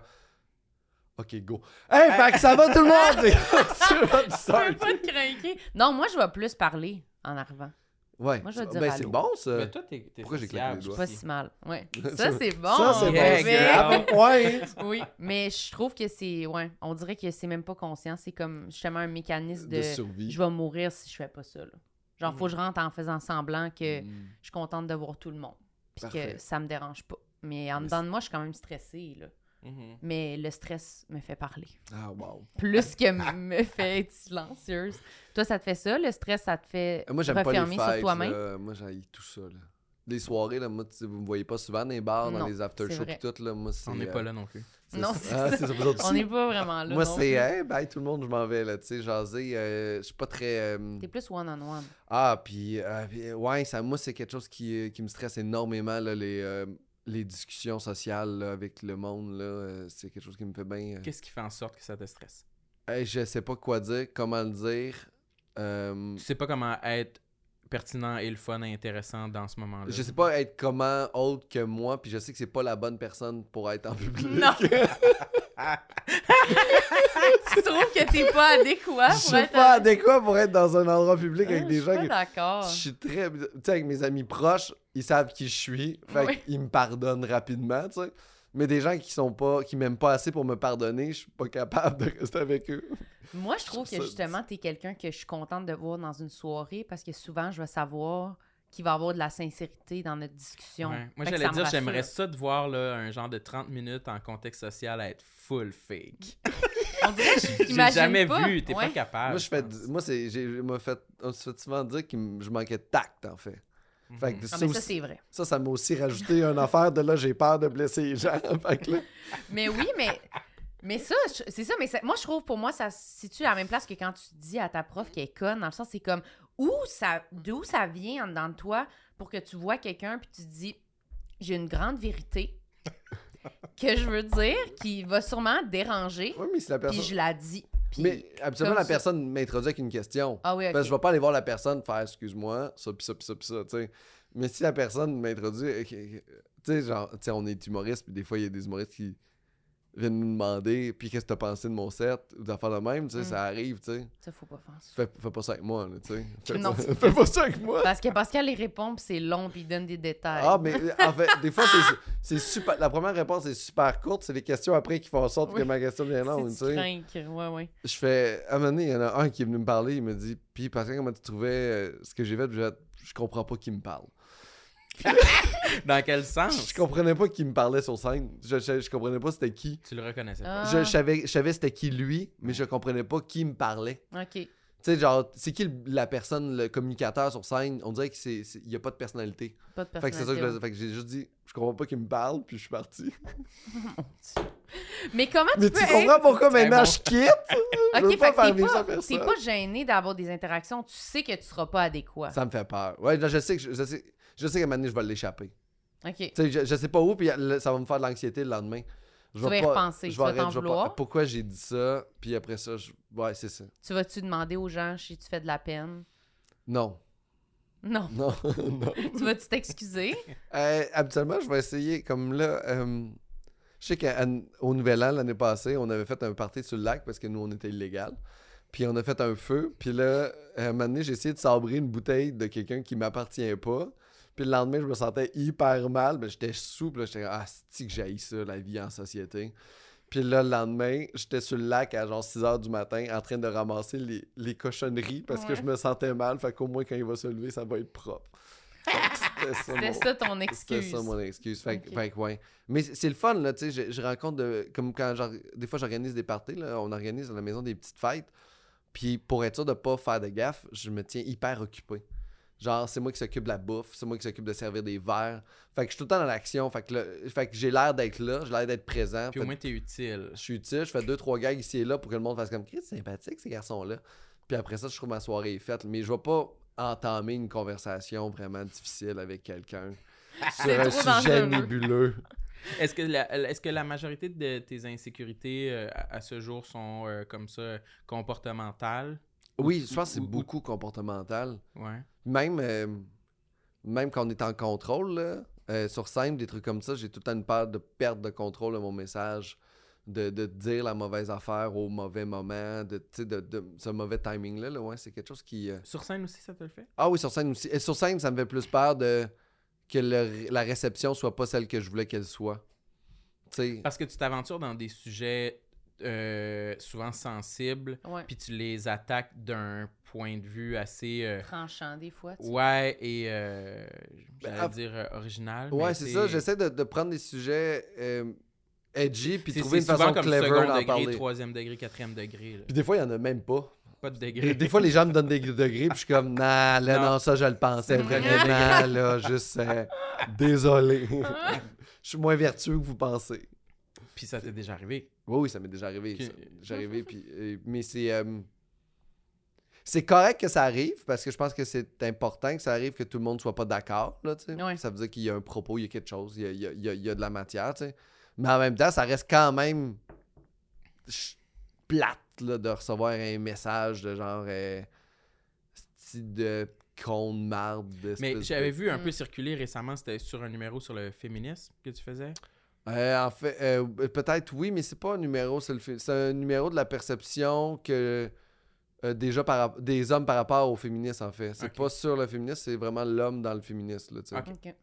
Ok, go. Hey, fait que ça va tout le monde! <laughs> <laughs> Tu peux pas te craquer. Non, moi, je vais plus parler en arrivant. Ouais. Moi, je vais dire ben, c'est bon, ça. Mais toi, t'es t'es pourquoi j'ai claqué les doigts? Pas si mal. Ouais. <laughs> Ça, c'est bon. Ça, c'est Yeah, bon. mais- point. <laughs> Oui, mais je trouve que c'est. Ouais, on dirait que c'est même pas conscient. C'est comme justement un mécanisme de. De survie. je vais mourir si je fais pas ça. Là. Genre, faut que je rentre en faisant semblant que Mm. je suis contente de voir tout le monde. Puis que ça me dérange pas. Mais en Mais dedans de moi, je suis quand même stressée. Là. Mhm. Mais le stress me fait parler. Ah, wow. Plus que me <laughs> fait être silencieuse. Toi, ça te fait ça? Le stress, ça te fait Euh, Moi, j'aime pas les refermer sur fêtes. toi-même? Moi, j'ai tout ça. Là. Les soirées, là, moi, vous me voyez pas souvent dans les bars, dans les after c'est shows vrai. et tout. Là, moi, c'est, On n'est euh, pas là non plus. <laughs> Non, c'est Ah, ça. ça, On n'est pas vraiment là. Moi, non c'est, hey, bye tout le monde, je m'en vais, là, tu sais, jaser. euh, je suis pas très. euh, T'es plus one-on-one. Ah, puis, euh, puis, ouais, ça, moi, c'est quelque chose qui, euh, qui me stresse énormément, là, les, euh, les discussions sociales là, avec le monde. Là, euh, c'est quelque chose qui me fait bien. euh, Qu'est-ce qui fait en sorte que ça te stresse? hey, je sais pas quoi dire, comment le dire. euh, Tu sais pas comment être pertinent et le fun et intéressant dans ce moment-là? je sais pas être comment autre que moi, puis je sais que c'est pas la bonne personne pour être en <laughs> public. Non. <laughs> <laughs> tu trouves que t'es pas adéquat Je pour suis être pas adéquat pour être dans un endroit public Ah, avec des je gens suis qui. pas d'accord. Je suis très. Tu sais, avec mes amis proches, ils savent qui je suis. Fait Oui. qu'ils me pardonnent rapidement, tu sais. Mais des gens qui sont pas. qui m'aiment pas assez pour me pardonner, je suis pas capable de rester avec eux. Moi, je trouve Je que justement, t'es quelqu'un que je suis contente de voir dans une soirée parce que souvent, je vais savoir qu'il va y avoir de la sincérité dans notre discussion. Ouais. Moi, j'allais dire, j'aimerais ça de voir là, un genre de 30 minutes en contexte social être full fake. <laughs> On dirait que J'ai jamais pas. vu, t'es Ouais. pas capable. moi, je fais. Moi, c'est. j'ai- m'a fait. On se fait souvent dire que je manquais de tact, en fait. Fait que Mhm. Ah, ça, mais ça, aussi- c'est vrai. ça, ça m'a aussi rajouté une <laughs> affaire de là, j'ai peur de blesser les gens. <laughs> fait que là, Mais oui, mais. Mais ça, c'est ça, mais ça- moi, je trouve, pour moi, ça se situe à la même place que quand tu dis à ta prof qu'elle est conne. Dans le sens, c'est comme, où ça, d'où ça vient en dedans de toi pour que tu vois quelqu'un puis tu te dis, j'ai une grande vérité <laughs> que je veux dire, qui va sûrement déranger, ouais, mais c'est la puis personne. je la dis. Puis- Mais absolument, la ça. personne m'introduit avec une question. Ah oui, ok. Parce que je vais pas aller voir la personne faire excuse-moi, ça pis ça pis ça pis ça, tu sais. Mais si la personne m'introduit, tu sais, genre, tu sais, on est humoriste, puis des fois, il y a des humoristes qui viennent nous demander, puis qu'est-ce que t'as pensé de mon set, ou des affaires de même, tu sais, Mm. ça arrive, tu sais. Ça, faut pas faire ça. Fais, fais pas ça avec moi, là, tu sais. <laughs> Fais, Non, pas- fais pas ça avec moi. Parce que Pascal les répond, puis c'est long, puis il donne des détails. Ah, mais en fait, des fois, <laughs> c'est- super. La première réponse est super courte, c'est les questions après qui font en sorte Oui. que ma question devient longue, tu sais. ouais, ouais. Je fais. À un moment donné, il y en a un qui est venu me parler, il me dit Puis, Pascal, comment tu trouvais euh, ce que j'ai fait Puis j'ai fait, Je comprends pas qui me parle. <laughs> Dans quel sens? Je comprenais pas qui me parlait sur scène. Je, je, je comprenais pas c'était qui. Tu le reconnaissais Ah. pas. Je, je savais, je savais c'était qui lui, mais je comprenais pas qui me parlait. OK. Tu sais, genre, c'est qui le- la personne, le communicateur sur scène? On dirait qu'il n'y a pas de personnalité. Pas de Fait que c'est ça que je personnalité. Fait que j'ai juste dit Je comprends pas qui me parle, puis je suis parti. <laughs> Mais comment mais tu peux tu être- comprends pourquoi maintenant bon. je quitte? <laughs> Je veux Ok, pas fait que faire t'es vivre ça à pas, personne. pas gêné d'avoir des interactions. Tu sais que tu seras pas adéquat. Ça me fait peur. Ouais, là, je sais que je, je sais, je sais qu'à un moment donné, je vais l'échapper. OK. Tu sais, je, je sais pas où, puis ça va me faire de l'anxiété le lendemain. Je Tu vas y pas- repenser, je tu vas t'en vais pas- vouloir. Pourquoi j'ai dit ça, puis après ça, je... ouais, c'est ça. Tu vas-tu demander aux gens si tu fais de la peine? Non, Non. <laughs> non, non. tu vas-tu t'excuser? <laughs> Euh, habituellement, je vais essayer, comme là, euh, je sais qu'au Nouvel An, l'année passée, on avait fait un party sur le lac parce que nous, on était illégal. Puis on a fait un feu, puis là, à un moment donné, j'ai essayé de sabrer une bouteille de quelqu'un qui m'appartient pas. Puis le lendemain, je me sentais hyper mal. Ben, j'étais souple, j'étais ah, c'est que j'haïs ça, la vie en société? Puis là, le lendemain, j'étais sur le lac à genre 6 h du matin en train de ramasser les, les cochonneries parce que je me sentais mal. Fait qu'au moins, quand il va se lever, ça va être propre. C'était ça, <laughs> C'était mon- ça ton c'était excuse. ça mon excuse. Fait, que- Ok. fait que, ouais. Mais c'est le fun, là, tu sais. Je, je rencontre, de, comme quand j'or- des fois j'organise des parties, là, on organise à la maison des petites fêtes. Puis pour être sûr de pas faire de gaffe, je me tiens hyper occupé. Genre, c'est moi qui s'occupe de la bouffe, c'est moi qui s'occupe de servir des verres. Fait que je suis tout le temps dans l'action. Fait que, fait que j'ai l'air d'être là, j'ai l'air d'être présent. Puis Fait- au moins, t'es utile. je suis utile, je fais deux, trois gags ici et là pour que le monde fasse comme Chris, c'est sympathique ces garçons-là. Puis après ça, je trouve ma soirée est faite. Mais je vais pas entamer une conversation vraiment difficile avec quelqu'un <laughs> sur un sujet nébuleux. Est-ce que, la, est-ce que la majorité de tes insécurités euh, à, ce jour sont euh, comme ça comportementales? Oui, je pense que c'est Ou- ou- beaucoup comportemental. Ouais. Même, euh, même quand on est en contrôle, là, euh, sur scène, des trucs comme ça, j'ai tout le temps une peur de perte de contrôle de mon message, de, de dire la mauvaise affaire au mauvais moment, de, de, de ce mauvais timing-là. Là, ouais, c'est quelque chose qui. euh, Sur scène aussi, ça te le fait? Ah oui, sur scène aussi. Et sur scène, ça me fait plus peur de que le- la réception soit pas celle que je voulais qu'elle soit. Parce que tu t'aventures dans des sujets euh, souvent sensibles, Ouais. puis tu les attaques d'un point de vue assez... euh, Tranchant, des fois. tu sais. ouais, et... euh, j'allais Ben, dire euh, original. ouais, c'est ça. J'essaie de, de prendre des sujets euh, edgy puis c'est- trouver une façon comme clever d'en degré, parler. troisième degré, quatrième degré. Puis des fois, il y en a même pas. Pas de degré. des fois, les gens me donnent des degrés, puis je suis comme, nah, là, non, Non. ça, je le pensais vraiment, là, juste, euh, désolé. <laughs> je suis moins vertueux que vous pensez. Puis ça t'est déjà arrivé. Oui, oui, ça m'est déjà arrivé. Ok. ça m'est déjà arrivé, puis, euh, mais c'est... euh, c'est correct que ça arrive, parce que je pense que c'est important que ça arrive que tout le monde soit pas d'accord, là, tu sais. Ouais. Ça veut dire qu'il y a un propos, il y a quelque chose, il y a, il y a- il y a- il y a de la matière, tu sais. Mais en même temps, ça reste quand même plate, là, de recevoir un message de genre... euh, style de con de marde. Mais j'avais de- vu un peu circuler récemment, c'était sur un numéro sur le féminisme que tu faisais? Euh, en fait, euh, peut-être oui, mais c'est pas un numéro, c'est le fi- c'est un numéro de la perception que euh, déjà par des hommes par rapport au féminisme en fait. C'est pas sur le féminisme, c'est vraiment l'homme dans le féminisme là, tu sais. Ok. OK.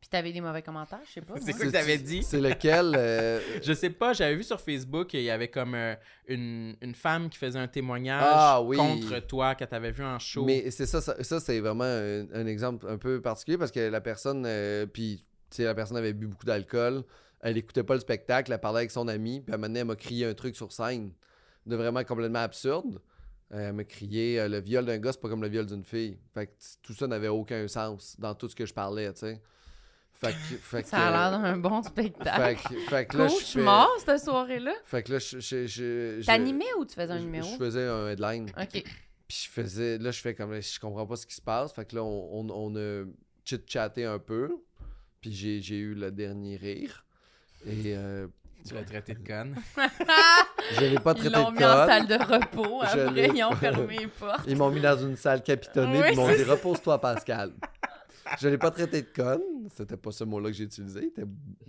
Puis t'avais des mauvais commentaires, je sais pas. C'est quoi que t'avais <laughs> dit? C'est lequel <laughs> euh, Je sais pas, j'avais vu sur Facebook qu'il y avait comme euh, une, une femme qui faisait un témoignage Ah, oui. contre toi que t'avais vu en show. Mais c'est ça, ça, ça, c'est vraiment un, un exemple un peu particulier parce que la personne, euh, puis tu sais, la personne avait bu beaucoup d'alcool, elle écoutait pas le spectacle, elle parlait avec son ami, puis à un moment donné, elle m'a crié un truc sur scène de vraiment complètement absurde. Euh, elle m'a crié euh, le viol d'un gars, c'est pas comme le viol d'une fille. Fait que tout ça n'avait aucun sens dans tout ce que je parlais, tu sais. Fait que, <laughs> fait Ça a l'air d'un bon spectacle. fait que, fait que là, je fais- mort, cette soirée-là. Fait que là, je. je, je, je- T'animais ou tu faisais un numéro? Je faisais un headline. OK. Puis je faisais, là, je fais comme, je comprends pas ce qui se passe. Fait que là, on, on, on a chit-chatté un peu. Puis j'ai eu le dernier rire. Et euh, Tu l'as traité de conne. <laughs> je l'ai pas Ils traité l'ont de mis en conne. salle de repos. Je Après, ils ont fermé les portes. Ils m'ont mis dans une salle capitonnée. Oui, ils m'ont dit, repose-toi, Pascal. Je l'ai pas traité de conne. C'était pas ce mot-là que j'ai utilisé.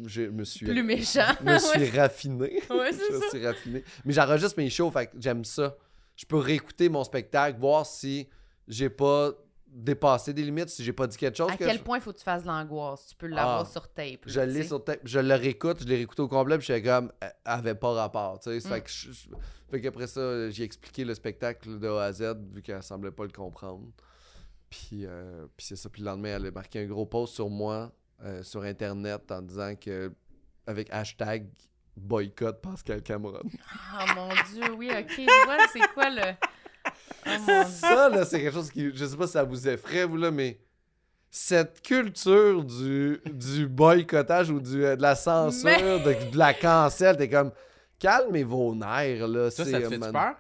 Je me suis, Plus méchant. me suis raffiné. Ouais, je ça. suis raffiné. Mais j'enregistre mes shows, fait j'aime ça. Je peux réécouter mon spectacle, voir si j'ai pas dépassé des limites, si j'ai pas dit quelque chose. À que quel je... point il faut que tu fasses de l'angoisse? Tu peux l'avoir Ah. sur tape. Je l'ai sur tape, je le réécoute, je l'ai réécouté au complet, puis j'étais comme, elle avait pas rapport, tu sais. Mm. Fait que je- fait qu'après ça, j'ai expliqué le spectacle de A à Z, vu qu'elle semblait pas le comprendre. Puis, euh, puis c'est ça. Puis le lendemain, elle a marqué un gros post sur moi, euh, sur Internet, en disant que, avec hashtag boycott Pascal Cameron. Ah mon dieu, oui, ok. Je vois, c'est quoi le. Ça, là, c'est quelque chose qui. Je sais pas si ça vous effraie, vous, là, mais. Cette culture du, du boycottage ou du, euh, de la censure, Mais- de, de la cancel, t'es comme. Calmez vos nerfs, là. Ça, c'est, ça te euh, fait man- peur?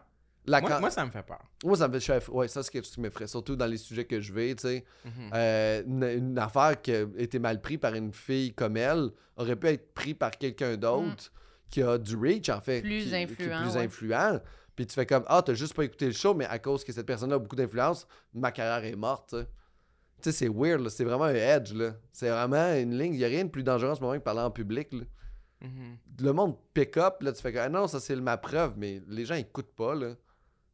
La Moi, can- moi, ça me fait peur. Moi, ça me fait. je suis- Ouais, ça, c'est quelque chose qui m'effraie. Surtout dans les sujets que je vais, tu sais. Mhm. Euh, une, une affaire qui a été mal prise par une fille comme elle aurait pu être prise par quelqu'un d'autre qui a du reach, en fait. Mm. Plus qui- qui est influent, plus ouais. influent. Puis tu fais comme, ah, t'as juste pas écouté le show, mais à cause que cette personne-là a beaucoup d'influence, ma carrière est morte, tu sais. C'est weird, là. C'est vraiment un edge, là. C'est vraiment une ligne. Il y a rien de plus dangereux en ce moment que parler en public, là. Mhm. Le monde pick up, là, tu fais comme, ah non, ça c'est ma preuve, mais les gens écoutent pas, là.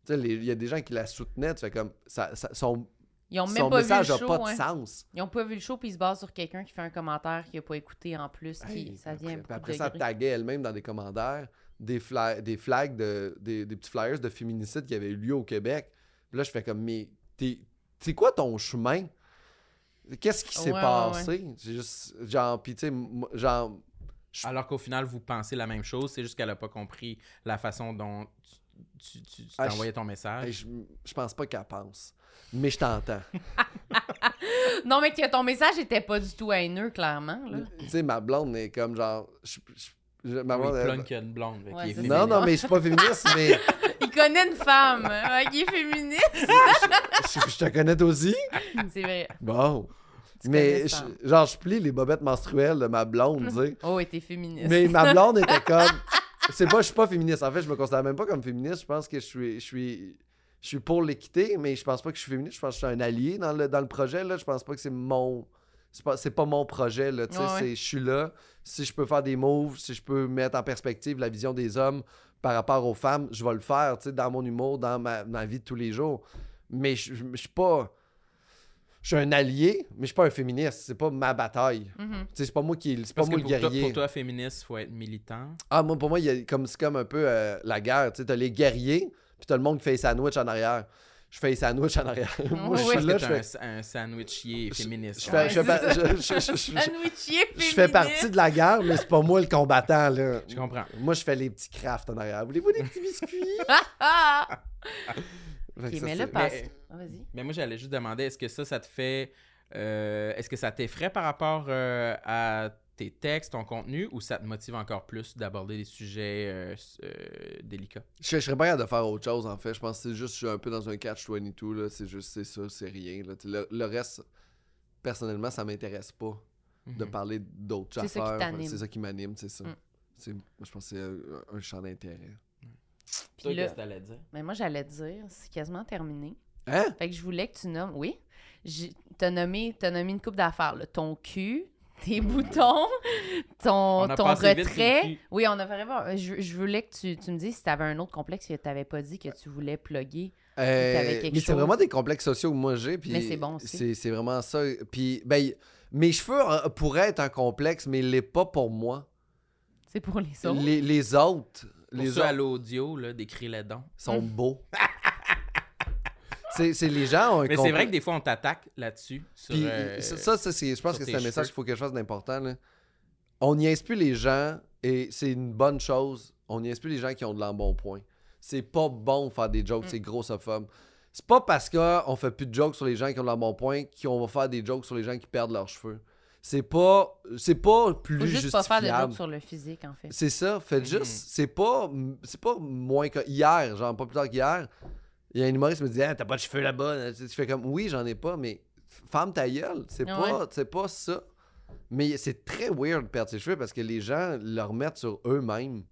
Tu sais, il y a des gens qui la soutenaient, tu fais comme, ça, ça- son, Ils ont même son pas vu le message a show. pas de hein. sens. Ils ont pas vu le show, puis ils se basent sur quelqu'un qui fait un commentaire qu'il a pas écouté en plus. Qui, Hey, ça puis vient après, puis après ça, taguait elle-même dans des commentaires des, fla- des flags, de, des, des petits flyers de féminicide qui avaient eu lieu au Québec. Puis là, je fais comme, mais t'es- c'est quoi ton chemin? Qu'est-ce qui s'est Ouais, ouais, passé? C'est juste, genre, puis tu sais, genre, Alors qu'au final, vous pensez la même chose, c'est juste qu'elle a pas compris la façon dont tu, tu, tu- tu Ah, t'envoyais ton message. je, je pense pas qu'elle pense. Mais je t'entends. <laughs> Non, mais que ton message était pas du tout haineux, clairement. Là. tu sais, ma blonde est comme genre. je- je- je- Oui, a une blonde. Ouais, qu'il est féminin. Non, non, mais je suis pas féministe, <laughs> mais Il connaît une femme euh, qui est féministe. je, je te connais aussi. C'est vrai. Bon. Tu Mais je- genre, je plie les bobettes menstruelles de ma blonde, tu sais. Oh, et t'es féministe. Mais ma blonde était <laughs> comme. C'est pas, je suis pas féministe. En fait, je me considère même pas comme féministe. Je pense que je suis, je suis, je suis pour l'équité, mais je pense pas que je suis féministe. Je pense que je suis un allié dans le, dans le projet. Là. Je pense pas que c'est mon. C'est pas, c'est pas mon projet. Là, tu sais, Ouais, ouais. c'est- Je suis là. Si je peux faire des moves, si je peux mettre en perspective la vision des hommes par rapport aux femmes, je vais le faire tu sais, dans mon humour, dans ma, ma vie de tous les jours. Mais je, suis pas. Je suis un allié, mais je suis pas un féministe. C'est pas ma bataille. Tu sais, c'est pas moi qui c'est pas Parce moi que le pour toi, guerrier. pour toi, féministe, faut être militant. Ah, moi, pour moi, comme, c'est comme un peu euh, la guerre. Tu sais, t'as les guerriers, puis t'as le monde qui fait les sandwichs en arrière. Je fais les sandwichs en arrière. moi, je suis là, je fais. un, un sandwichier féministe. Je fais, je, fais Ouais, pa- c'est je- je- je- je- Sandwichier je fais partie de la guerre, mais c'est pas moi le combattant, là. Je comprends. Moi, je fais les petits crafts en arrière. Voulez-vous des petits biscuits? <laughs> Ah! Fait que Ok, ça, mais là, passe. Mais- Ah, Vas-y. Mais moi, j'allais juste demander, est-ce que ça, ça te fait... euh, est-ce que ça t'effraie par rapport euh, à tes textes, ton contenu, ou ça te motive encore plus d'aborder des sujets euh, euh, délicats? Je, je serais pas capable de faire autre chose, en fait. Je pense que c'est juste, je suis un peu dans un catch-22, là. C'est juste, c'est ça, c'est rien, là. Le, le reste, personnellement, ça m'intéresse pas. de Mhm. parler d'autres C'est ça qui affaires. t'anime. C'est ça qui m'anime, c'est ça. Mm. Je pense que c'est un, un champ d'intérêt. Puis là, qu'est-ce que t'allais dire? mais moi, j'allais dire, c'est quasiment terminé. Hein? Fait que je voulais que tu nommes. Oui. T'as nommé, t'as nommé une coupe d'affaires. Ton cul, tes boutons, ton, ton retrait. Oui, on a vraiment. Je, je voulais que tu, tu me dises si t'avais un autre complexe que t'avais pas dit que tu voulais plugger. Euh, mais c'est vraiment des complexes sociaux que moi j'ai. puis Mais c'est bon aussi. C'est, vraiment ça. Puis, ben, y- mes cheveux euh, pourraient être un complexe, mais il l'est pas pour moi. C'est pour les autres. Les, les autres, Pour les ceux à autres l'audio, là, décris les dons. sont Mm. beaux. <laughs> c'est, c'est les gens ont Mais c'est vrai que des fois, on t'attaque là-dessus. sur, Puis euh, ça, ça, je pense sur que c'est un message qu'il faut que je fasse d'important. là. On niaise plus les gens et c'est une bonne chose. On niaise plus les gens qui ont de l'embonpoint. C'est pas bon de faire des jokes, Mm. c'est grossophobe. C'est pas parce qu'on fait plus de jokes sur les gens qui ont de l'embonpoint qu'on va faire des jokes sur les gens qui perdent leurs cheveux. C'est pas, c'est pas plus Faut juste pas faire de justifiable. jokes sur le physique, en fait. C'est ça, faites Mhm. juste, c'est pas, c'est pas moins que hier, genre pas plus tard qu'hier. Il y a un humoriste qui me dit ah, t'as pas de cheveux là-bas. Tu fais comme oui, j'en ai pas, mais femme ta gueule, c'est pas, c'est pas ça. Mais c'est très weird de perdre ses cheveux parce que les gens le remettent sur eux-mêmes.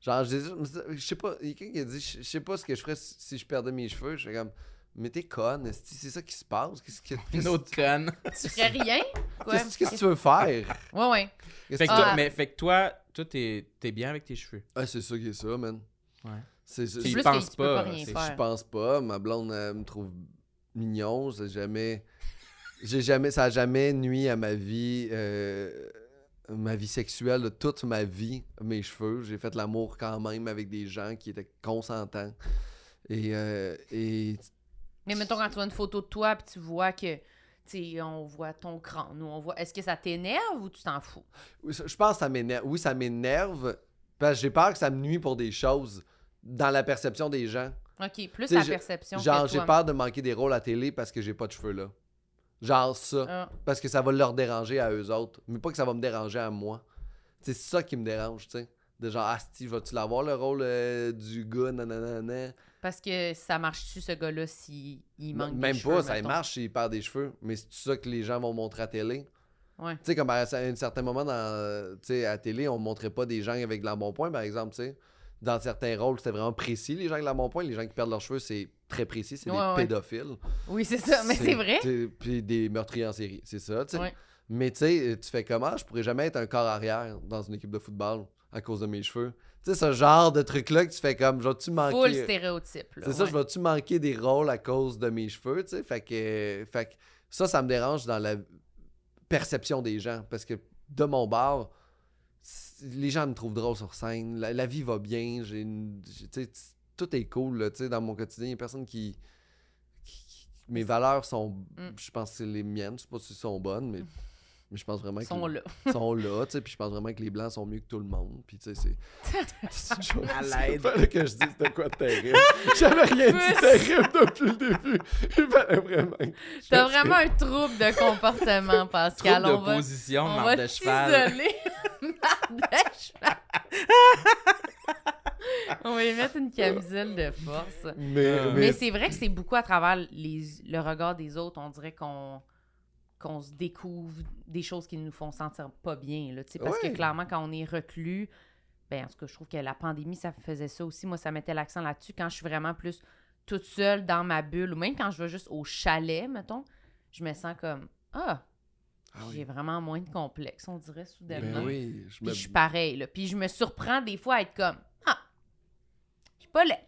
Genre, je, dis- je sais pas, il y a quelqu'un qui a dit je je sais pas ce que je ferais si je perdais mes cheveux. Je fais comme mais t'es conne, c'est ça qui se passe. Qu'est-ce que, Une autre conne. Tu ferais rien? Qu'est-ce que tu veux faire? Ouais, ouais. Fait que toi, Ah. mais fait que toi, toi, t'es t'es bien avec tes cheveux. Ah, c'est ça qui est ça, man. Ouais. C'est, c'est- tu peux pas c'est-. Je pense pas. Ma blonde elle me trouve mignon. J'ai jamais. J'ai jamais. Ça a jamais nuit à ma vie. euh, ma vie sexuelle de toute ma vie, mes cheveux. J'ai fait l'amour quand même avec des gens qui étaient consentants. Et, euh, et Mais mettons, quand tu vois une photo de toi puis tu vois que, on voit ton crâne on voit. Est-ce que ça t'énerve ou tu t'en fous? oui, je pense que ça m'énerve. Oui, ça m'énerve. Parce que j'ai peur que ça me nuit pour des choses dans la perception des gens. OK, plus la perception. Genre, j'ai peur de manquer des rôles à télé parce que j'ai pas de cheveux là. Genre ça. Ah. Parce que ça va leur déranger à eux autres. Mais pas que ça va me déranger à moi. C'est ça qui me dérange, tu sais. De genre, ah, Steve, vas-tu l'avoir le rôle euh, du gars, nanana? Parce que ça marche-tu, ce gars-là, s'il il manque des Même cheveux, pas, ça mettons? marche s'il perd des cheveux. Mais c'est ça que les gens vont montrer à télé. Ouais. Tu sais, comme à un certain moment, dans, tu sais, à la télé, on montrait pas des gens avec de l'embonpoint, par exemple, tu sais. Dans certains rôles, c'était vraiment précis, les gens avec de l'embonpoint. Les gens qui perdent leurs cheveux, c'est très précis, c'est Ouais, des ouais. pédophiles. Oui, c'est ça, mais c'est vrai. tu Puis des meurtriers en série, c'est ça, tu sais. Ouais. Mais tu sais, tu fais comment? Je pourrais jamais être un corps arrière dans une équipe de football à cause de mes cheveux. Tu sais, ce genre de truc-là que tu fais comme, je vais-tu Full manquer... stéréotype. là, C'est ça, je vais-tu manquer des rôles à cause de mes cheveux, tu sais? Fait que, fait que ça, ça me dérange dans la perception des gens. Parce que de mon bar, c- les gens me trouvent drôle sur scène. La, la vie va bien. J'ai tout est cool, là, dans mon quotidien. Il n'y a personne qui, qui- qui- Mes valeurs sont... Mm. Je pense que c'est les miennes. Je sais pas si elles sont bonnes, mais... <laughs> Mais je pense vraiment Ils sont là. <laughs> sont là, tu sais, puis je pense vraiment que les blancs sont mieux que tout le monde, puis tu sais, c'est... <laughs> c'est une chose- À c'est l'aide. fallait que je dise de quoi de terrible. J'avais rien dit de terrible depuis le début. Il fallait vraiment... que T'as vraiment un trouble de comportement, Pascal. Trouble on va, de position, on va de cheval. <laughs> On va lui mettre une camisole de force. Mais, Euh, Mais c'est vrai que c'est beaucoup à travers les, le regard des autres. On dirait qu'on qu'on se découvre des choses qui nous font sentir pas bien. Là, tu sais, parce Ouais. que clairement, quand on est reclus, ben, en tout cas, je trouve que la pandémie, ça faisait ça aussi. Moi, ça mettait l'accent là-dessus. Quand je suis vraiment plus toute seule dans ma bulle, ou même quand je vais juste au chalet, mettons, je me sens comme Ah, Ah oui. j'ai vraiment moins de complexe, on dirait soudainement. Ben oui, je Puis je suis pareil. Là. Puis je me surprends des fois à être comme Ah, je suis pas laide.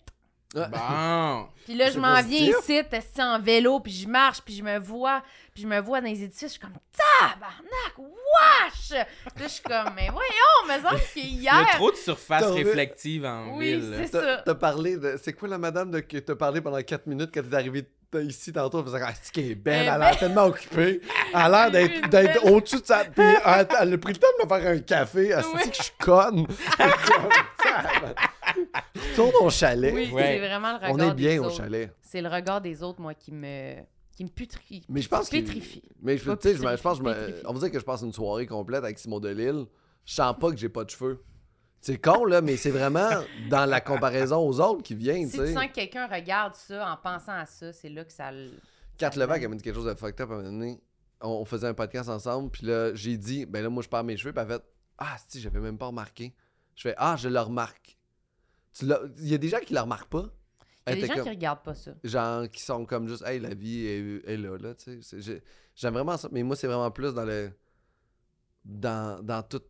Bon. <laughs> Puis là, je C'est m'en viens ici, assis en vélo, puis je marche, puis je me vois, puis je me vois dans les édifices, je suis comme tabarnak, wesh! Puis là, je suis comme, mais voyons, me semble Il y a qu'hier. trop de surface réflective en Oui, ville. c'est T'as ça. t'as parlé de. C'est quoi la madame de... que t'as parlé pendant 4 minutes quand t'es arrivé ici tantôt? Elle faisait Ah, c'est qu'elle est belle, Elle est elle a l'air belle. tellement occupée. Elle a l'air d'être <laughs> au-dessus de sa. Puis elle, elle a pris le temps de me faire un café. Elle s'est dit que je suis conne? <laughs> Retourne au chalet. Oui, Ouais. c'est vraiment le regard On est des bien au autres. chalet. C'est le regard des autres, moi, qui me, qui me putrie. Mais je pense que. Pétrifie. Mais je, Pas tu sais, je, me- je pense que je me- on va dire que je passe une soirée complète avec Simon Delille. Je sens pas que j'ai pas de cheveux. C'est con, là, mais c'est vraiment dans la comparaison aux autres qui viennent, Si tu tu sens que quelqu'un regarde ça en pensant à ça, c'est là que ça le. Kat Levac a m'a dit quelque chose de fucked up à un moment donné. On, faisait un podcast ensemble, puis là, j'ai dit, ben là, moi, je perds mes cheveux, puis elle fait, ah, si, j'avais même pas remarqué. Je fais, ah, je le remarque. Il y a des gens qui le remarquent pas. Il y a Elle des gens comme- qui regardent pas ça. Genre, qui sont comme juste, hey, la vie est, est là, là, tu sais. J'aime vraiment ça, mais moi, c'est vraiment plus dans le. Dans, dans tout.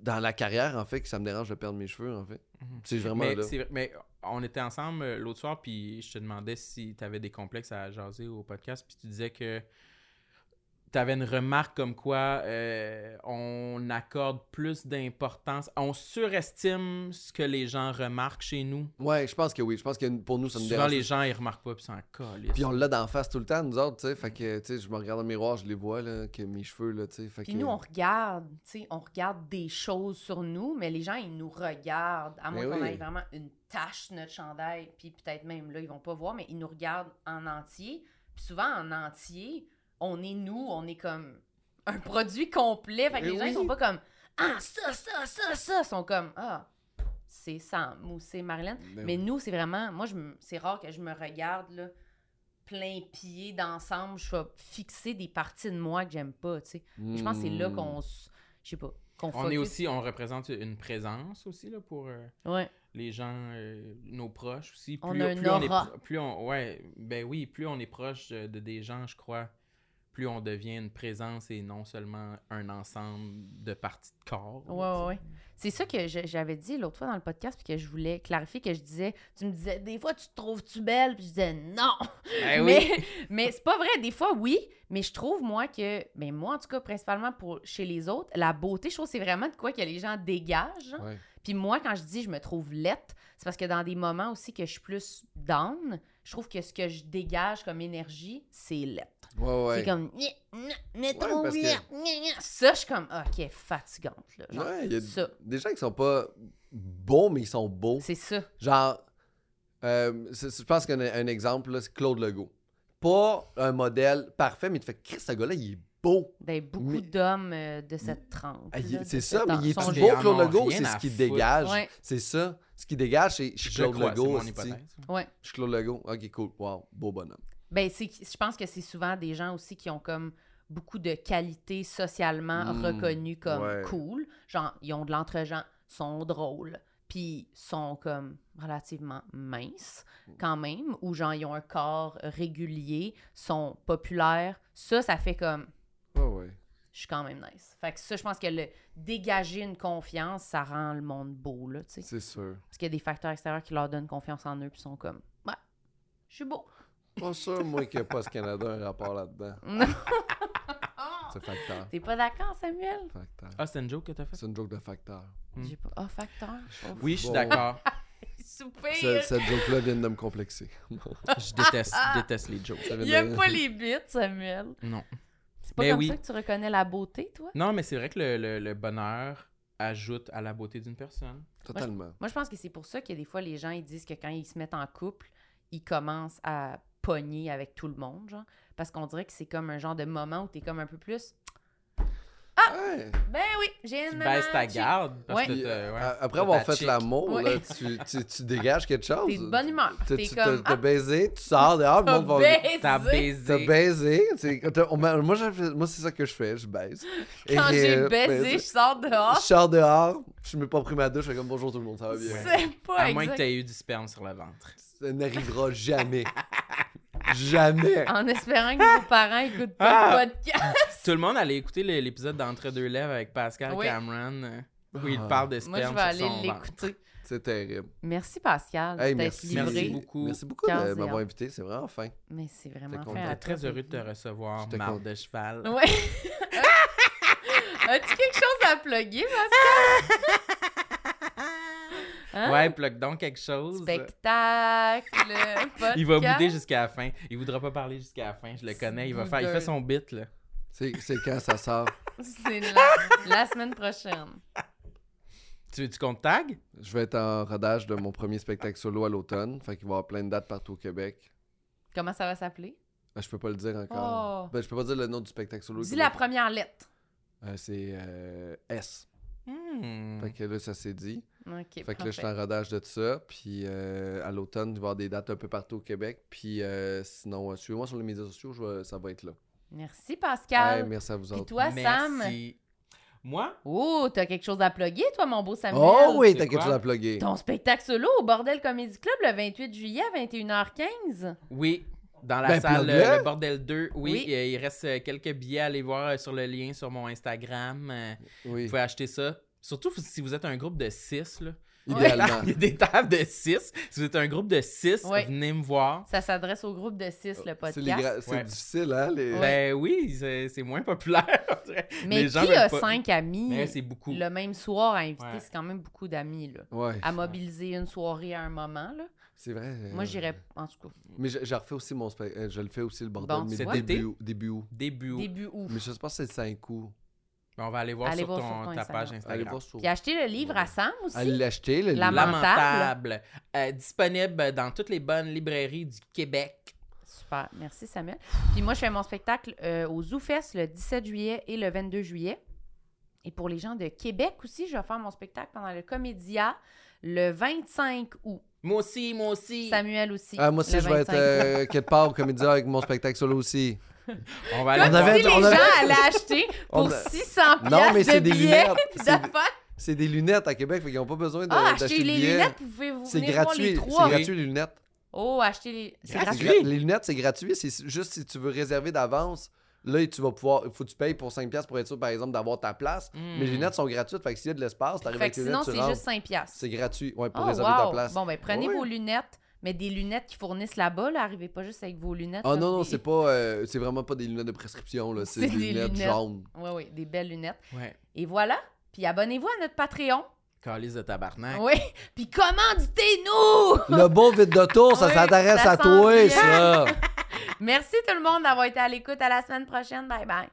Dans la carrière, en fait, que ça me dérange de perdre mes cheveux, en fait. Mhm. C'est vraiment Mais, là. c'est vrai- mais on était ensemble euh, l'autre soir, puis je te demandais si tu avais des complexes à jaser au podcast, puis tu disais que tu avais une remarque comme quoi euh, on accorde plus d'importance, on surestime ce que les gens remarquent chez nous. Ouais, je pense que oui. Je pense que pour nous, ça nous Souvent, dérange. les gens, ils remarquent pas, puis c'est en calisse. Puis on l'a d'en face tout le temps, nous autres, tu sais. Fait que, tu sais, je me regarde dans le miroir, je les vois, là, que mes cheveux, là, tu sais. Fait Puis que... nous, on regarde, tu sais, on regarde des choses sur nous, mais les gens, ils nous regardent, à moins Mais qu'on oui. ait vraiment une tache sur notre chandail, puis peut-être même là, ils vont pas voir, mais ils nous regardent en entier. Puis souvent, en entier, on est nous, on est comme un produit complet. Fait que Mais les gens, ils sont pas comme Ah, ça, ça, ça, ça. Ils sont comme Ah, c'est Sam ou c'est Marilyn. Ben Mais oui. nous, c'est vraiment. Moi, je c'est rare que je me regarde, là, plein pied d'ensemble. Je vais fixer des parties de moi que j'aime pas, tu sais. Je pense que c'est là Hmm. qu'on. Je sais pas. Qu'on on est aussi, on représente une présence aussi là, pour euh, Ouais. les gens, euh, nos proches aussi. On Plus, a un plus on est, plus on, ouais, ben oui, plus on est proche de, de des gens, je crois, plus on devient une présence et non seulement un ensemble de parties de corps. Ouais, ouais, ouais. C'est ça que j'avais dit l'autre fois dans le podcast, puis que je voulais clarifier, que je disais, tu me disais, des fois, tu te trouves-tu belle? Puis je disais, non! Ben oui. mais <laughs> mais c'est pas vrai, des fois, oui, mais je trouve, moi, que, mais moi, en tout cas, principalement pour chez les autres, la beauté, je trouve que c'est vraiment de quoi que les gens dégagent. hein. Ouais. Puis moi, quand je dis je me trouve lette, c'est parce que dans des moments aussi que je suis plus down, je trouve que ce que je dégage comme énergie, c'est lette. Ouais, ouais. C'est comme, mais Ouais, que-. Ça, je suis comme, ah, ok, fatigante, là. Genre, Ouais, il y a ça. des gens qui sont pas beaux, mais ils sont beaux. C'est ça. Genre, euh, je pense qu'un un exemple, là, c'est Claude Legault. Pas un modèle parfait, mais tu fais, Chris, ce gars-là, il est beau. Ben, beaucoup Mais- d'hommes euh, de cette trempe. Ah, c'est ça, mais il est Parce beau, Claude Legault, c'est ce qui foutre. dégage. Ouais. C'est ça. Ce qui dégage, c'est je suis Je Claude crois, Legault. Ouais. Je suis Claude Legault. Ok, cool. Wow, beau bonhomme. Ben, c'est, je pense que c'est souvent des gens aussi qui ont comme beaucoup de qualités socialement Mm, reconnues comme ouais. cool. Genre, ils ont de l'entre-gens, sont drôles, puis sont comme relativement minces quand même, ou genre, ils ont un corps régulier, sont populaires. Ça, ça fait comme. Je suis quand même nice. Fait que ça, je pense que le dégager une confiance, ça rend le monde beau, là, tu sais. C'est sûr. Parce qu'il y a des facteurs extérieurs qui leur donnent confiance en eux, puis sont comme, ouais, je suis beau. Pas sûr, moi, qu'il n'y a pas ce Canada un rapport là-dedans. <laughs> Non. C'est facteur. T'es pas d'accord, Samuel? Facteur. Ah, c'est une joke que t'as fait? C'est une joke de facteur. J'ai pas. Ah, facteur. Oh, Oui, je suis Bon. d'accord. <laughs> Soupir. Cette joke-là vient de me complexer. Je déteste, déteste les jokes. Il de- aime pas les bits, Samuel. Non. C'est pas Ben comme oui. ça que tu reconnais la beauté, toi? Non, mais c'est vrai que le, le- le bonheur ajoute à la beauté d'une personne. Totalement. Moi, je pense que c'est pour ça que des fois, les gens, ils disent que quand ils se mettent en couple, ils commencent à pogner avec tout le monde, genre. Parce qu'on dirait que c'est comme un genre de moment où t'es comme un peu plus... Ouais. Ben oui, j'ai Tu une baisses ta garde. Parce Ouais. que Puis, t'as- euh, ouais, après t'as avoir ta fait chick. l'amour, Ouais. là, tu, tu, tu dégages quelque chose. T'es de bonne humeur. T'as- T'es tu comme, t'as ah, baisé, tu sors dehors, le t'as monde va... baisé. T'as T'as baisé. t'as- on m'a- moi, j'ai moi, c'est ça que je fais, je baise. Quand Et, j'ai euh, baisé, je sors Je dehors. sors dehors, je m'ai pas pris ma douche, je fais comme bonjour tout le monde, ça va bien. C'est pas À moins que exact. t'aies eu du sperme sur le ventre. Ça n'arrivera jamais. <laughs> jamais. En espérant que vos parents écoutent pas Ah. le podcast. Tout le monde allait écouter l'épisode d'Entre deux lèvres avec Pascal Oui. Cameron, euh, où il Ah. parle de Moi, sperme je vais aller l'écouter. C'est terrible. Merci, Pascal, Hey, merci. livré. Merci beaucoup. Merci beaucoup de m'avoir invité, c'est vraiment fin. Mais c'est vraiment fin à J'étais très heureux de te recevoir, content. de cheval. Ouais. <laughs> As-tu quelque chose à plugger, Pascal? <laughs> Hein? Ouais, plug donc quelque chose. Spectacle, <laughs> podcast. Il va bouder jusqu'à la fin. Il voudra pas parler jusqu'à la fin. Je le connais. Il va faire. Il fait son bit là. C'est c'est quand ça sort? <laughs> C'est la, la semaine prochaine. Tu, tu comptes tag? Je vais être en rodage de mon premier spectacle solo à l'automne. Fait qu'il va y avoir plein de dates partout au Québec. Comment ça va s'appeler? Euh, Je peux pas le dire encore. Oh. Ben, je peux pas dire le nom du spectacle solo. Dis la première lettre. Euh, c'est euh, S. Hmm. Fait que là, ça s'est dit. Fait que là, je suis en rodage de ça. Puis euh, à l'automne, il va y avoir des dates un peu partout au Québec. Puis euh, sinon, euh, suivez-moi sur les médias sociaux, je vais- ça va être là. Merci, Pascal. Ouais, merci à vous Puis autres. toi, Sam? Moi? Oh, t'as quelque chose à plugger, toi, mon beau Samuel? Oh oui, t'as quelque chose à plugger. Ton spectacle solo au Bordel Comedy Club le 28 juillet à 21h15. Oui. Dans la Ben, salle Le Bordel 2. Oui, Oui. euh, il reste quelques billets à aller voir sur le lien sur mon Instagram. Oui, Vous pouvez acheter ça. Surtout si vous êtes un groupe de 6. Là. idéalement. <laughs> Il y a des tables de 6. Si vous êtes un groupe de 6, Ouais. venez me voir. Ça s'adresse au groupe de 6, le podcast. gra- c'est Ouais. difficile, hein? Les... Ouais. Ben oui, c'est c'est moins populaire. <laughs> Mais les gens qui a pas- cinq amis Mais c'est beaucoup. le même soir à inviter? Ouais. C'est quand même beaucoup d'amis, là. Ouais, À mobiliser une soirée à un moment, là. c'est vrai. euh, Moi, j'irais, en tout cas, Mais je, je refais aussi mon spectacle. Je le fais aussi le bordel, Bon, mais c'est début, début août. Début. août. début août. Mais je sais pas si c'est 5 août. Ben, on va aller voir Allez sur, voir ton, sur ton ta Instagram. page Instagram. voir sur. Puis acheter le livre à Sam aussi. Allez l'acheter, le La livre. Lamentable. Lamentable. Euh, disponible dans toutes les bonnes librairies du Québec. Super, merci Samuel. Puis moi, je fais mon spectacle euh, au ZooFest le 17 juillet et le 22 juillet. Et pour les gens de Québec aussi, je vais faire mon spectacle pendant le Comédia le 25 août. Moi aussi, moi aussi. Samuel aussi. Ah, moi aussi, je vais être 25 août. euh, quelque part au comédien avec mon spectacle solo aussi. <laughs> On va aller Comme on avait- si les on avait- gens <laughs> allaient acheter pour a- 600 Non, mais de des billets d'affaires. C'est des lunettes à Québec, fait qu'ils n'ont pas besoin de- Ah, d'acheter les billets. lunettes, vous pouvez vous C'est gratuit, c'est gratuit les lunettes. Oh, acheter les... C'est Gratuit. Les lunettes, c'est gratuit. C'est juste si tu veux réserver d'avance. Là, tu vas pouvoir. Il faut que tu payes pour 5$ pour être sûr, par exemple, d'avoir ta place. Hmm. Mais les lunettes sont gratuites. Fait que s'il y a de l'espace, t'arrives Fait avec sinon, lunettes, tu c'est juste 5 piastres. C'est gratuit. Ouais, pour Oh, réserver ta wow. place. Bon, ben prenez Ouais. vos lunettes, mais des lunettes qui fournissent là-bas, là. Arrivez pas juste avec vos lunettes. Ah là, non, non, des- c'est pas. euh, c'est vraiment pas des lunettes de prescription, là. C'est C'est des des lunettes, lunettes. jaunes. Oui, oui, des belles lunettes. Ouais. Et voilà. Puis abonnez-vous à notre Patreon. Calice de tabarnak. Oui. Puis commanditez-nous! Le beau vide de tour, ça <laughs> Oui, s'intéresse ça à toi, bien. ça. <laughs> Merci tout le monde d'avoir été à l'écoute. À la semaine prochaine. Bye bye.